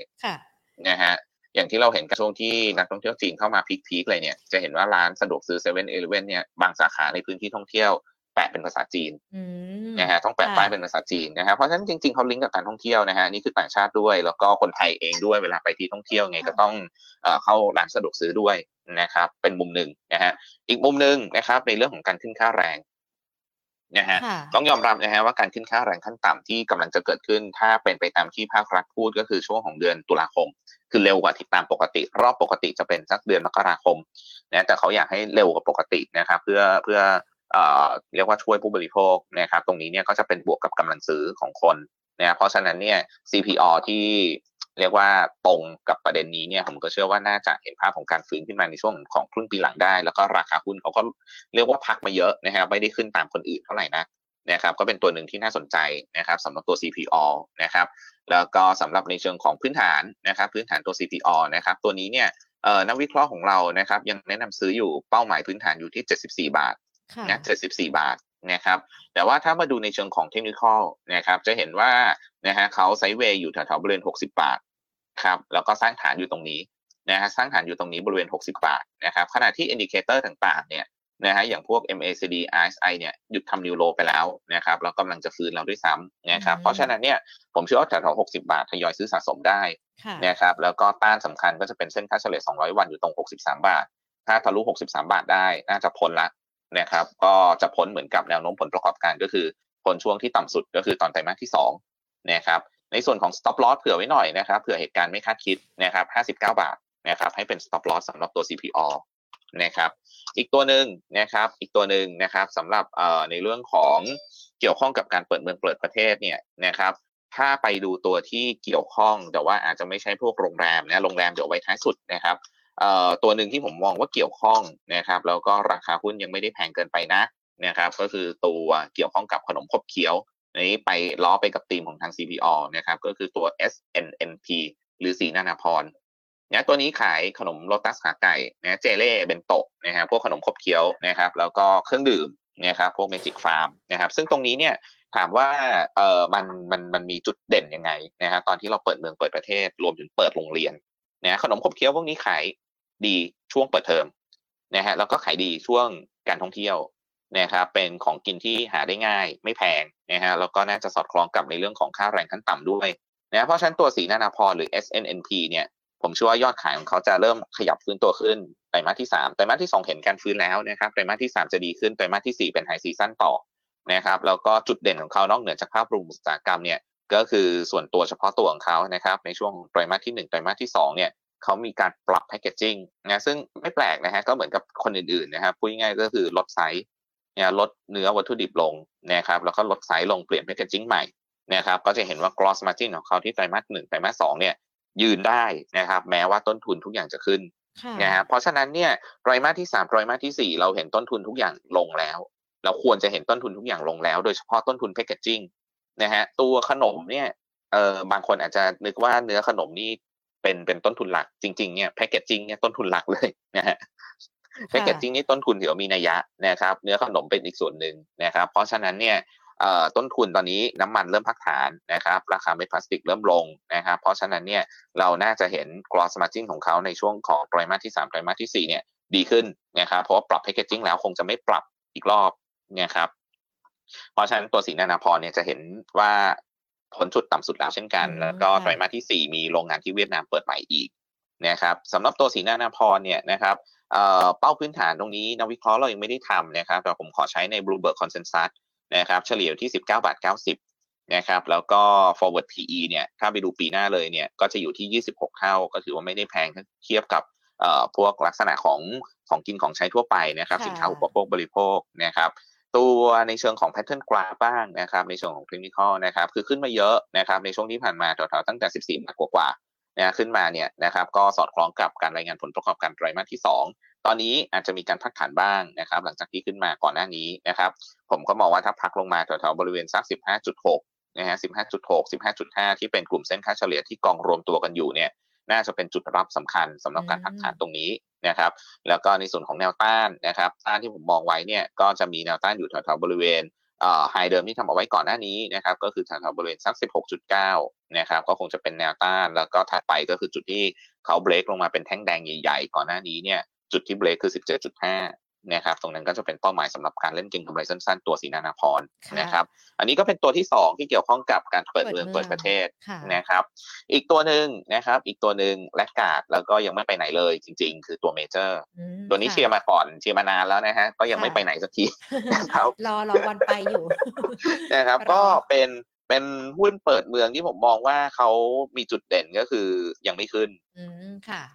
นะฮะ อย่างที่เราเห็นกับช่วงที่นักท่องเที่ยวจีนเข้ามาพีคๆเลยเนี่ยจะเห็นว่าร้านสะดวกซื้อเซเว่นเอเลเว่นเนี่ยบางสาขาในพื้นที่ท่องเที่ยวแปะเป็นภาษาจีนนะฮะต้องแปะป้ายเป็นภาษาจีนนะฮะเพราะฉะนั้นจริงๆเขาลิงก์กับการท่องเที่ยวนะฮะนี่คือต่างชาติด้วย แล้วก็คนไทยเองด้วยเวลาไปที่ท่องเที่ยวไงก็ต้องเข้าร้านสะดวกซื้อด้วยนะครับเป็นมุมหนึ่งนะฮะอีกมุมหนึ่งนะครับในเรื่องของการขึ้นค่าแรง นะฮะต้องยอมรับนะฮะว่าการขึ้นค่าแรงขั้นต่ำที่กำลังจะเกิดขึ้น ถ้าเป็นไปตามที่ภาครัฐพูดก็คือช่วงของเดือนตุลาคม คือเร็วกว่าที่ตามปกติ รอบปกติจะเป็นสักเดือนมกราคมนะแต่เขาอยากให้เร็วกว่าปกตินะครับเพื่อเพื่อเอ่อเรียกว่าช่วยผู้บริโภคนะครับตรงนี้เนี่ยก็จะเป็นบวกกับกำลังซื้อของคนนะเพราะฉะนั้นเนี่ย CPO ที่ เรียกว่าตรงกับประเด็นนี้เนี่ยผมก็เชื่อว่าน่าจะเห็นภาพของการฟื้นขึ้นมาในช่วงของครึ่งปีหลังได้ แล้วก็ราคาหุ้นเขาก็เรียกว่าพักมาเยอะนะครับไม่ได้ขึ้นตามคนอื่นเท่าไหร่นะนะครับก็เป็นตัวหนึ่งที่น่าสนใจนะครับสำหรับตัว CPALL นะครับแล้วก็สำหรับในเชิงของพื้นฐานนะครับพื้นฐานตัว CPALL นะครับตัวนี้เนี่ยนักวิเคราะห์ของเรานะครับยังแนะนำซื้ออยู่เป้าหมายพื้นฐานอยู่ที่ 74 บาทนะ74 บาทนะครับแต่ว่าถ้ามาดูในเชิงของเทคนิคนะครับจะเห็นว่านะฮะเขา sideway อยู่แถวๆบริเวณ60 บาท ครับแล้วก็สร้างฐานอยู่ตรงนี้นะฮะสร้างฐานอยู่ตรงนี้บริเวณ 60 บาทนะครับขณะที่ indicator ต่างๆเนี่ยนะฮะอย่างพวก MACD RSI เนี่ยหยุดทำนิวโลไปแล้วนะครับแล้วกำลังจะฟื้นเราด้วยซ้ำนะครับเพราะฉะนั้นเนี่ยผมเชื่อว่าแถวๆ60 บาททยอยซื้อสะสมได้นะครับแล้วก็ต้านสำคัญก็จะเป็นเส้นค่าเฉลี่ย200 วันอยู่ตรง 63 บาท ถ้าทะลุ 63 บาทได้น่าจะพ้นละนะครับก็จะพ้นเหมือนกับแนวโน้มผลประกอบการก็คือพ้นช่วงที่ต่ำสุดก็คือตอนไตรมาสที่2นะครับ ในส่วนของ stop loss เผื่อไว้หน่อยนะครับเผื่อเหตุการณ์ไม่คาดคิดนะครับ59 บาทนะครับให้เป็น stop loss สำหรับตัว CPO นะครับอีกตัวหนึ่งนะครับอีกตัวหนึ่งนะครับสำหรับเอ่อในเรื่องของเกี่ยวข้องกับการเปิดเมืองเปิดประเทศเนี่ยนะครับถ้าไปดูตัวที่เกี่ยวข้องแต่ว่าอาจจะไม่ใช่พวกโรงแรมนะโรงแรมเดี๋ยวไว้ท้ายสุดนะครับเอ่อตัวหนึ่งที่ผมมองว่าเกี่ยวข้องนะครับแล้วก็ราคาหุ้นยังไม่ได้แพงเกินไปนะนะครับก็คือตัวเกี่ยวข้องกับขนมขบเคี้ยว นี้ไปล้อไปกับธีมของทาง CPO นะครับก็คือตัว SNNP หรือศรีนานาพรเนี่ยตัวนี้ขายขนมโลตัสขาไก่นะเจเล่เบนโตะนะครับพวกขนมขบเคี้ยวนะครับแล้วก็เครื่องดื่มนะครับพวกเมจิกฟาร์มนะครับซึ่งตรงนี้เนี่ยถามว่าเออมันมันมันมีจุดเด่นยังไงนะครับตอนที่เราเปิดเมืองเปิดประเทศรวมถึงเปิดโรงเรียนนะขนมขบเคี้ยวพวกนี้ขายดีช่วงเปิดเทอมนะฮะแล้วก็ขายดีช่วงการท่องเที่ยว นะครับเป็นของกินที่หาได้ง่ายไม่แพงนะฮะแล้วก็น่าจะสอดคล้องกับในเรื่องของค่าแรงขั้นต่ำด้วยนะเพราะฉะนั้นตัวศรีนานาพรหรือ SNNP เนี่ยผมเชื่อว่ายอดขายของเขาจะเริ่มขยับฟื้นตัวขึ้นไตรมาสที่3ไตรมาสที่ 2 เห็นการฟื้นแล้วนะครับไตรมาสที่ 3 จะดีขึ้นไตรมาสที่ 4 เป็น high season ต่อนะครับแล้วก็จุดเด่นของเขานอกเหนือจากภาพรวมอุตสาหกรรมเนี่ยก็คือส่วนตัวเฉพาะตัวของเขานะครับในช่วงไตรมาสที่ 1 ไตรมาสที่ 2 เนี่ยเขามีการปรับ packaging นะซึ่งไม่แปลกนะฮะก็เหมือนกับคนอื่นๆนะครับพูดง่ายๆก็คือลดไซส์ ลดเนื้อวัตถุดิบลงนะครับแล้วก็ลดไซส์ลงเปลี่ยน packaging ใหม่นะครับก็จะเห็นว่า gross margin ของเขาที่ไตรมาสหนึ่งไตรมาสสองเนี่ยยืนได้นะครับแม้ว่าต้นทุนทุกอย่างจะขึ้นนะฮะเพราะฉะนั้นเนี่ยไตรมาสที่สามไตรมาสที่สี่เราเห็นต้นทุนทุกอย่างลงแล้ว เราควรจะเห็นต้นทุนทุกอย่างลงแล้ว โดยเฉพาะต้นทุน packaging นะฮะตัวขนมเนี่ยเอ่อบางคนอาจจะนึกว่าเนื้อขนมนี่เป็นเป็นต้นทุนหลักจริงๆเนี่ย packaging เนี่ยต้นทุนหลักเลยนะฮะ แพคเกจจิ้งนี่ต้นทุนถือว่ามีนัยยะนะครับ เนื้อขนมเป็นอีกส่วนหนึ่งนะครับ เพราะฉะนั้นเนี่ยต้นทุนตอนนี้น้ำมันเริ่มพักฐานนะครับ ราคาเม็ดพลาสติกเริ่มลงนะครับ เพราะฉะนั้นเนี่ยเราน่าจะเห็น gross margin ของเขาในช่วงของไตรมาสที่3ไตรมาสที่4เนี่ยดีขึ้นนะครับ เพราะว่าปรับแพคเกจจิ้งแล้วคงจะไม่ปรับอีกรอบนะครับเพราะฉะนั้นตัวสีนานาพรเนี่ยจะเห็นว่าพ้นจุดต่ำสุดแล้วเช่นกัน แล้วก็ไตรมาสที่ 4 มีโรงงานที่เวียดนามเปิดใหม่อีกนะครับสำหรับตัวสีนานาพรเนี่ยนะครับ เป้าพื้นฐานตรงนี้นักวิเคราะห์เรายังไม่ได้ทำนะครับแต่ผมขอใช้ใน Bloomberg Consensus นะครับเฉลี่ยที่ 19บาท90นะครับแล้วก็ forward PE เนี่ยถ้าไปดูปีหน้าเลยเนี่ยก็จะอยู่ที่ 26 เท่า ก็ถือว่าไม่ได้แพงเทียบกับเอ่อพวกลักษณะของของกินของใช้ทั่วไปนะครับสินค้าอุปโภคบริโภคนะครับตัวในเชิงของ pattern graph บ้างนะครับในเชิงของ technical นะครับคือขึ้นมาเยอะนะครับในช่วงที่ผ่านมาแถวๆตั้งแต่ 14บาทกว่าๆ นะขึ้นมาเนี่ยนะครับก็สอดคล้องกับการรายงานผลประกอบการไตรมาสที่ 2 ตอนนี้อาจจะมีการพักฐานบ้างนะครับ หลังจากที่ขึ้นมาก่อนหน้านี้นะครับ ผมก็มองว่าถ้าพักลงมาแถวๆบริเวณสัก 15.6นะฮะ15.6 15.5 ที่เป็นกลุ่มเส้นค่าเฉลี่ยที่กองรวมตัวกันอยู่เนี่ยน่าจะเป็นจุดรับสำคัญสำหรับการพักฐานตรงนี้นะครับ แล้วก็ในส่วนของแนวต้านนะครับต้านที่ผมมองไว้เนี่ยก็จะมีแนวต้านอยู่แถวๆบริเวณ ไฮเดิมที่ทำเอาไว้ก่อนหน้านี้นะครับก็คือแถวๆบริเวณสัก 16.9 นะครับก็คงจะเป็นแนวต้าน แล้วก็ถัดไปก็คือจุดที่เขาเบรกลงมาเป็นแท่งแดงใหญ่ๆ ก่อนหน้านี้เนี่ยจุดที่เบรกคือ 17.5 นะครับตรงนั้นก็จะเป็นเป้าหมายสำหรับการเล่นเก็งกำไรสั้น ๆ ตัวสีนานาพรนะครับ อันนี้ก็เป็นตัวที่ 2 ที่เกี่ยวข้องกับการเปิดเมืองเปิดประเทศนะครับ อีกตัวหนึ่งนะครับ อีกตัวหนึ่งแลกกาดแล้วก็ยังไม่ไปไหนเลยจริง ๆ คือตัวเมเจอร์ ตัวนี้เชียร์มาก่อนเชียร์มานานแล้วนะฮะก็ยังไม่ไปไหนสักทีนะครับรอรอวันไปอยู่นะครับก็เป็น เป็นหุ้นเปิดเมืองที่ผมมองว่าเขามีจุดเด่นก็คือยังไม่ขึ้น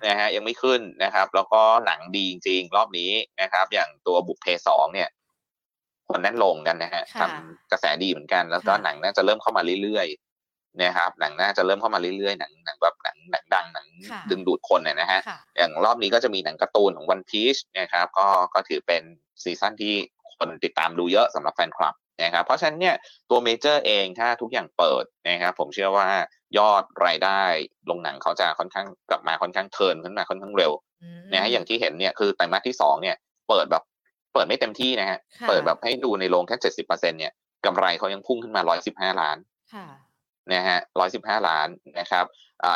นะฮะยังไม่ขึ้นนะครับ แล้วก็หนังดีจริงรอบนี้นะครับ อย่างตัวบุกเพสองเนี่ย คนแน่นลงกันนะฮะทำกระแสดีเหมือนกัน แล้วก็หนังน่าจะเริ่มเข้ามาเรื่อยๆนะครับ หนังน่าจะเริ่มเข้ามาเรื่อยๆหนังหนังแบบหนังหนังดังหนังดึงดูดคนเนี่ยนะฮะอย่างรอบนี้ก็จะมีหนังการ์ตูนของวันพีชนะครับ ก็ก็ถือเป็น season ที่คนติดตามดูเยอะสำหรับแฟนคลับ นะครับเพราะฉะนั้นเนี่ยตัวเมเจอร์เองถ้าทุกอย่างเปิดนะครับผมเชื่อว่ายอดรายได้โรงหนังเขาจะค่อนข้างกลับมาค่อนข้าง turn ขึ้นมาค่อนข้างเร็วนะฮะอย่างที่เห็นเนี่ยคือไตรมาสที่สองเนี่ยเปิดแบบเปิดไม่เต็มที่นะฮะเปิดแบบให้ดูในโรงแค่เจ็ดสิบเปอร์เซ็นเนี่ยกำไรเขายังพุ่งขึ้นมาร้อยสิบห้าล้านนะฮะร้อยสิบห้าล้านนะครับ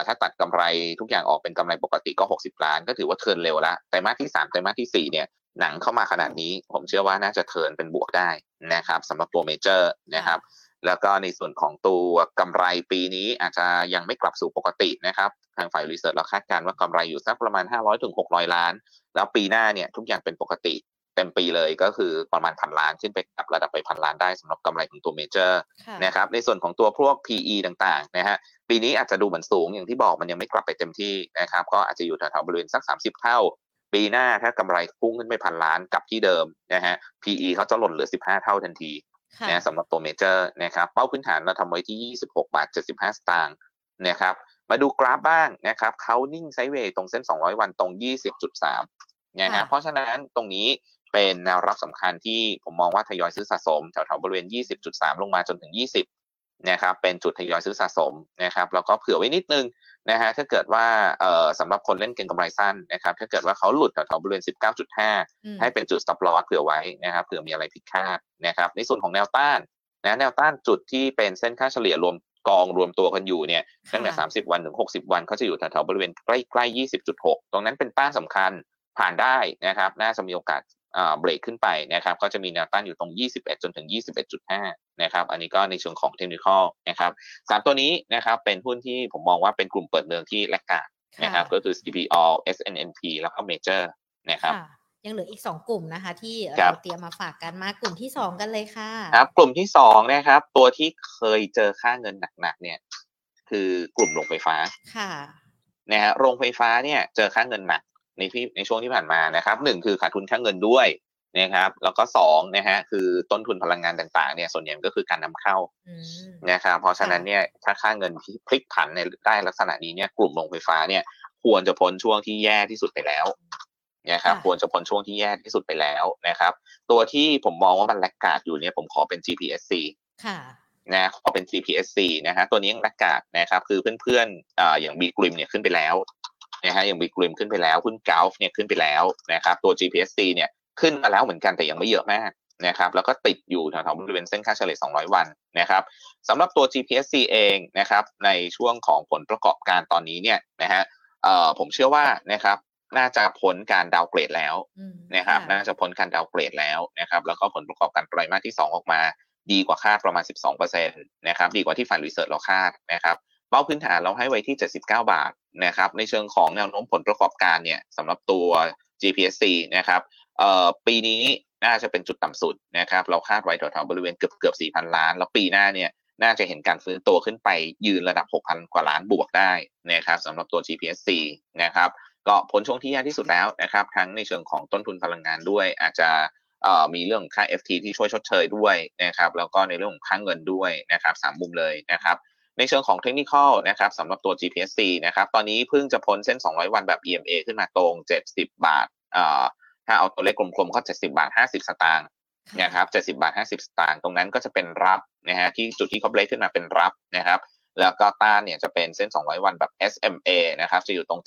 ถ้าตัดกำไรทุกอย่างออกเป็นกำไรปกติก็หกสิบล้าน ก็ถือว่า turn เร็วละไตรมาสที่สามไตรมาสที่สี่เนี่ย หนังเข้ามาขนาดนี้ ผมเชื่อว่าน่าจะ turn เป็นบวกได้นะครับสำหรับตัวเมเจอร์นะครับแล้วก็ในส่วนของตัวกำไรปีนี้อาจจะยังไม่กลับสู่ปกตินะครับทางฝ่าย research เราคาดการณ์ว่ากำไรอยู่สักประมาณ 500ถึง600 ล้าน แล้วปีหน้าเนี่ยทุกอย่างเป็นปกติเต็มปีเลยก็คือประมาณพันล้านขึ้นไปกับระดับไปพันล้านได้สำหรับกำไรของตัวเมเจอร์นะครับในส่วนของตัวพวก PE ต่างๆนะฮะปีนี้อาจจะดูเหมือนสูงอย่างที่บอกมันยังไม่กลับไปเต็มที่นะครับก็อาจจะอยู่แถวๆบริเวณสัก 30 เท่า ปีหน้าถ้ากำไรพุ่งขึ้นไปพันล้านกับที่เดิมนะฮะ PE เขาจะหล่นเหลือ 15 เท่าทันทีนะสำหรับตัวเมเจอร์นะครับเป้าพื้นฐานเราทำไว้ที่ 26 บาท 75 สตางค์นะครับมาดูกราฟบ้างนะครับเขานิ่งไซด์เวย์ตรงเส้น 200 วันตรง 20.3นะฮะเพราะฉะนั้นตรงนี้เป็นแนวรับสำคัญที่ผมมองว่าทยอยซื้อสะสมแถวๆบริเวณ 20.3 ลงมาจนถึง 20 นะครับเป็นจุดทยอยซื้อสะสมนะครับแล้วก็เผื่อไว้นิดนึงนะฮะถ้าเกิดว่าเอ่อสำหรับคนเล่นเก็งกำไรสั้นนะครับถ้าเกิดว่าเขาหลุดแถวๆบริเวณ 19.5 ให้เป็นจุด stop loss เผื่อไว้นะครับเผื่อมีอะไรผิดคาดนะครับในส่วนของแนวต้านนะแนวต้านจุดที่เป็นเส้นค่าเฉลี่ยรวมกองรวมตัวกันอยู่เนี่ยตั้งแต่ 30 วันถึง 60 วันเขาจะอยู่แถวๆบริเวณใกล้ๆ20.6 ตรงนั้นเป็นต้านสำคัญผ่านได้นะครับน่าจะมีโอกาส เบรกขึ้นไปนะครับก็จะมีแนวต้านอยู่ตรง 21 จนถึง 21.5 นะครับอันนี้ก็ในช่วงของเทคนิคนะครับสามตัวนี้นะครับเป็นหุ้นที่ผมมองว่าเป็นกลุ่มเปิดเมืองที่แลกกาดนะครับก็คือ CPO SNNP แล้วก็ Major นะครับยังเหลืออีก 2 กลุ่มนะคะ ที่เราเตรียมมาฝากกันมากลุ่มที่ 2 กันเลยค่ะครับกลุ่มที่2นะครับตัวที่เคยเจอค่าเงินหนักๆเนี่ยคือกลุ่มโรงไฟฟ้าค่ะนะฮะโรงไฟฟ้าเนี่ยเจอค่าเงินหนัก ในที่ในช่วงที่ผ่านมานะครับหนึ่งคือขาดทุนค่าเงินด้วยนะครับแล้วก็สองนะฮะคือต้นทุนพลังงานต่างๆเนี่ยส่วนใหญ่ก็คือการนำเข้านะครับเพราะฉะนั้นเนี่ยถ้าค่าเงินที่พลิกผันในได้ลักษณะนี้เนี่ยกลุ่มโรงไฟฟ้าเนี่ยควรจะพ้นช่วงที่แย่ที่สุดไปแล้วนะครับควรจะพ้นช่วงที่แย่ที่สุดไปแล้วนะครับ ตัวที่ผมมองว่ามันแลกกาดอยู่เนี่ยผมขอเป็น GPSC ค่ะนะขอเป็น GPSC นะฮะตัวนี้ยังแลกกาดนะครับคือเพื่อนๆอ่าอย่างบีกริมเนี่ยขึ้นไปแล้ว นะฮะอย่างบีกริมขึ้นไปแล้วหุ้นกาฟเนี่ยขึ้นไปแล้วนะครับตัว GPSC เนี่ยขึ้นมาแล้วเหมือนกันแต่ยังไม่เยอะมากนะครับแล้วก็ติดอยู่แถวๆบริเวณเส้นค่าเฉลี่ย 200 วันนะครับสำหรับตัว GPSC เองนะครับในช่วงของผลประกอบการตอนนี้เนี่ยนะฮะเอ่อผมเชื่อว่านะครับน่าจะพ้นการดาวเกรดแล้วนะครับน่าจะพ้นการดาวเกรดแล้วนะครับแล้วก็ผลประกอบการไตรมาสที่ 2 ออกมา ดีกว่าคาดประมาณ 12%นะครับดีกว่าที่ฝ่ายรีเสิร์ชเราคาดนะครับ เป้าพื้นฐานเราให้ไว้ที่ 79 บาทนะครับในเชิงของแนวโน้มผลประกอบการเนี่ยสำหรับตัว GPC นะครับเอ่อปีนี้น่าจะเป็นจุดต่ำสุดนะครับเราคาดไว้แถวๆบริเวณเกือบเกือบ4,000 ล้าน แล้วปีหน้าเนี่ยน่าจะเห็นการฟื้นตัวขึ้นไปยืนระดับ 6,000 กว่าล้านบวกได้นะครับสำหรับตัว GPC นะครับก็ผลช่วงที่แย่ที่สุดแล้วนะครับทั้งในเชิงของต้นทุนพลังงานด้วย อาจจะมีเรื่องค่า FT ที่ช่วยชดเชยด้วยนะครับแล้วก็ในเรื่องของค่าเงินด้วยนะครับสามมุมเลยนะครับ ในเชิงของเทคนิคนะครับสำหรับตัว GPSC นะครับ ตอนนี้เพิ่งจะพ้นเส้น 200 วันแบบ EMA ขึ้นมาตรง 70 บาทถ้าเอาตัวเลขกลมๆก็70 บาท 50 สตางค์นะครับ70 บาท 50 สตางค์ตรงนั้นก็จะเป็นรับนะฮะที่จุดที่เขาเบรกขึ้นมาเป็นรับนะครับแล้วก็ต้านเนี่ยจะเป็นเส้น 200 วันแบบ SMA นะครับจะอยู่ตรง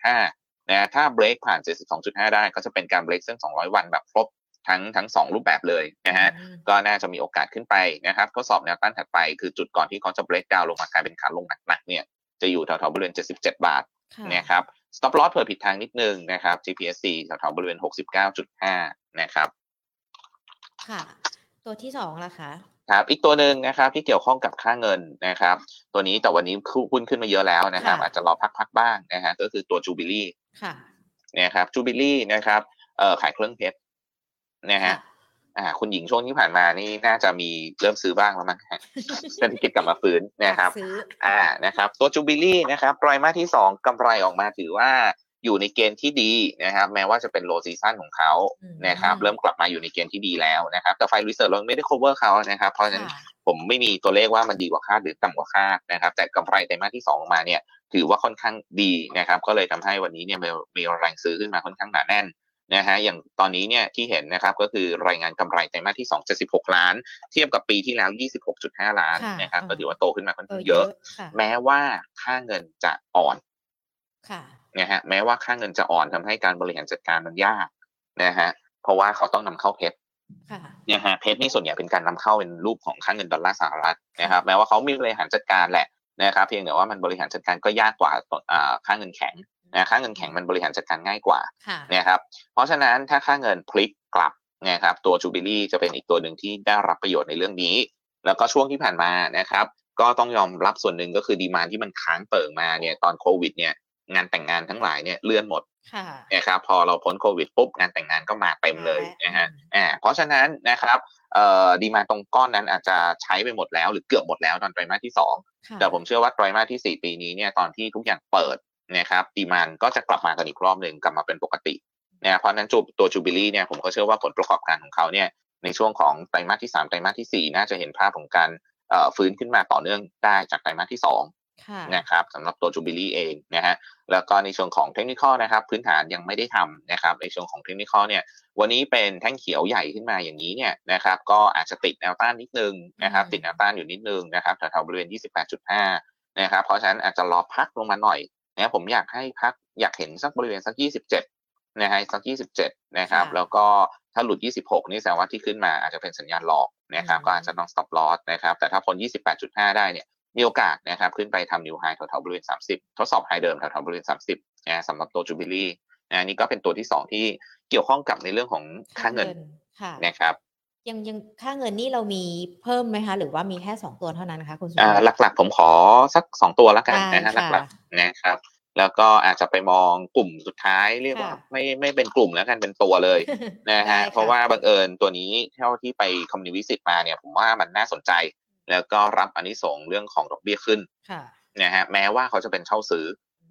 72.5นะถ้าเบรกผ่าน 72.5 ได้ก็จะเป็นการเบรกเส้น 200 วันแบบครบ ทั้งทั้งสองรูปแบบเลยนะฮะอืมก็น่าจะมีโอกาสขึ้นไปนะครับทดสอบแนวต้านถัดไปคือจุดก่อนที่เขาจะ break down ลงมากลายเป็นขาลงหนักๆเนี่ยจะอยู่แถวๆบริเวณ 77 บาทค่ะนะครับ stop loss เผื่อผิดทางนิดนึงนะครับ GPSC แถวๆบริเวณ 69.5 นะครับ ค่ะ ตัวที่สองล่ะคะครับอีกตัวหนึ่งนะครับที่เกี่ยวข้องกับค่าเงินนะครับ ตัวนี้แต่วันนี้หุ้นขึ้นมาเยอะแล้วนะครับค่ะอาจจะรอพักๆบ้างนะฮะก็คือตัวจูบิลี่ค่ะนะครับจูบิลี่นะครับเอ่อขายเครื่องเพชร นะฮะค่ะอ่าคุณหญิงช่วงที่ผ่านมานี่น่าจะมีเริ่มซื้อบ้างแล้วมั้งฮะเศรษฐกิจกลับมาฟื้นนะครับซื้ออ่านะครับ ตัวจูบิลี่นะครับไตรมาสที่สองกำไรออกมาถือว่าอยู่ในเกณฑ์ที่ดีนะครับ แม้ว่าจะเป็น low season ของเขาอืมนะครับเริ่มกลับมาอยู่ในเกณฑ์ที่ดีแล้วนะครับ แต่ฝ่าย research เราไม่ได้ cover เขานะครับ เพราะฉะนั้นค่ะผมไม่มีตัวเลขว่ามันดีกว่าคาดหรือต่ำกว่าคาดนะครับ แต่กำไรไตรมาสที่สองออกมาเนี่ยถือว่าค่อนข้างดีนะครับ ก็เลยทำให้วันนี้เนี่ยมีมีแรงซื้อขึ้นมาค่อนข้างหนาแน่น นะฮะอย่างตอนนี้เนี่ยที่เห็นนะครับก็คือรายงานกำไรไตรมาสที่สอง76 ล้าน เทียบกับปีที่แล้ว 26.5 ล้านค่ะนะครับอืมก็ถือว่าโตขึ้นมาค่อนเอข้าองเยอะค่ะแม้ว่าค่าเงินจะอ่อนค่ะนะฮะแม้ว่าค่าเงินจะอ่อนทำให้การบริหารจัดการมันยากนะฮะเพราะว่าเขาต้องนำเข้าเพชรค่ะเนี่ยฮะเพชรนี่ส่วนใหญ่เป็นการนำเข้าเป็นรูปของค่าเงินดอลลาร์สหรัฐนะครับแม้ว่าเขามีบริหารจัดการแหละนะครับเพียงแต่ว่ามันบริหารจัดการก็ยากกว่าอ่าค่าเงินแข็ง นะค่าเงินแข็งมันบริหารจัดการง่ายกว่าค่ะนะครับเพราะฉะนั้นถ้าค่าเงินพลิกกลับนะครับตัวจูบิลี่จะเป็นอีกตัวหนึ่งที่ได้รับประโยชน์ในเรื่องนี้ แล้วก็ช่วงที่ผ่านมานะครับก็ต้องยอมรับส่วนหนึ่งก็คือดีมานที่มันค้างเติ่งมาเนี่ยตอนโควิดเนี่ยงานแต่งงานทั้งหลายเนี่ยเลื่อนหมดค่ะนะครับพอเราพ้นโควิดปุ๊บงานแต่งงานก็มาเต็มเลยมาแล้วนะฮะอืมอ่าเพราะฉะนั้นนะครับเอ่อ demand ตรงก้อนนั้นอาจจะใช้ไปหมดแล้วหรือเกือบหมดแล้วตอนไตรมาสที่สองค่ะแต่ผมเชื่อว่าไตรมาสที่ 4 ปีนี้เนี่ยตอนที่ทุกอย่างเปิด นะครับ demand ก็จะกลับมากันอีกรอบหนึ่งกลับมาเป็นปกตินะเพราะฉะนั้นจูตัวจูบิลี่เนี่ยผมก็เชื่อว่าผลประกอบการของเขาเนี่ยในช่วงของไตรมาสที่ 3 ไตรมาสทีสี่4 น่าจะเห็นภาพของการเอ่อฟื้นขึ้นมาต่อเนื่องได้จากไตรมาสที่2ค่ะนะครับสำหรับตัวจูบิลี่เองนะฮะแล้วก็ในช่วงของเทคนิคนะครับพื้นฐานยังไม่ได้ทำนะครับในช่วงของเทคนิคเนี่ยวันนี้เป็นแท่งเขียวใหญ่ขึ้นมาอย่างนี้เนี่ยนะครับก็อาจจะติดแนวต้านนิดนึงนะครับติดแนวต้านอยู่นิดนึงนะครับแถวๆบริเวณ 28.5นะครับเพราะฉะนั้นอาจจะรอพักลงมาหน่อย นะผมอยากให้พักอยากเห็นสักบริเวณสัก 27นะฮะสัก 27 นะครับค่ะแล้วก็ถ้าหลุด 26 นี่แสดงว่าที่ขึ้นมาอาจจะเป็นสัญญาณหลอกนะครับอืมก็อาจจะต้อง stop loss นะครับแต่ถ้าพ้น28.5 ได้เนี่ยมีโอกาสนะครับขึ้นไปทำนิวไฮแถวๆบริเวณ 30 ทดสอบไฮเดิมแถวๆบริเวณ 30นะสำหรับตัวจูบิลี่นะนี่ก็เป็นตัวที่ 2 ที่เกี่ยวข้องกับในเรื่องของค่าเงินค่ะนะครับ ยังยังค่าเงินนี่เรามีเพิ่มไหมคะ หรือว่ามีแค่สองตัวเท่านั้นคะคุณสุอ่าวัสดิ์หลักๆ ผมขอสักสองตัวแล้วกันได้นะฮะค่ะหลักๆนะครับ แล้วก็อาจจะไปมองกลุ่มสุดท้ายเรียกว่าค่ะไม่ไม่เป็นกลุ่มแล้วกันเป็นตัวเลยนะได้ฮะค่เพราะว่าบังเอิญตัวนี้เท่าที่ไปคอมมิวนิสิตมาเนี่ยผมว่ามันน่าสนใจ แล้วก็รับอันนี้ส่งส์เรื่องของดอกเบี้ยขึ้นค่ะนะฮะแม้ว่าเขาจะเป็นเช่าซื้อ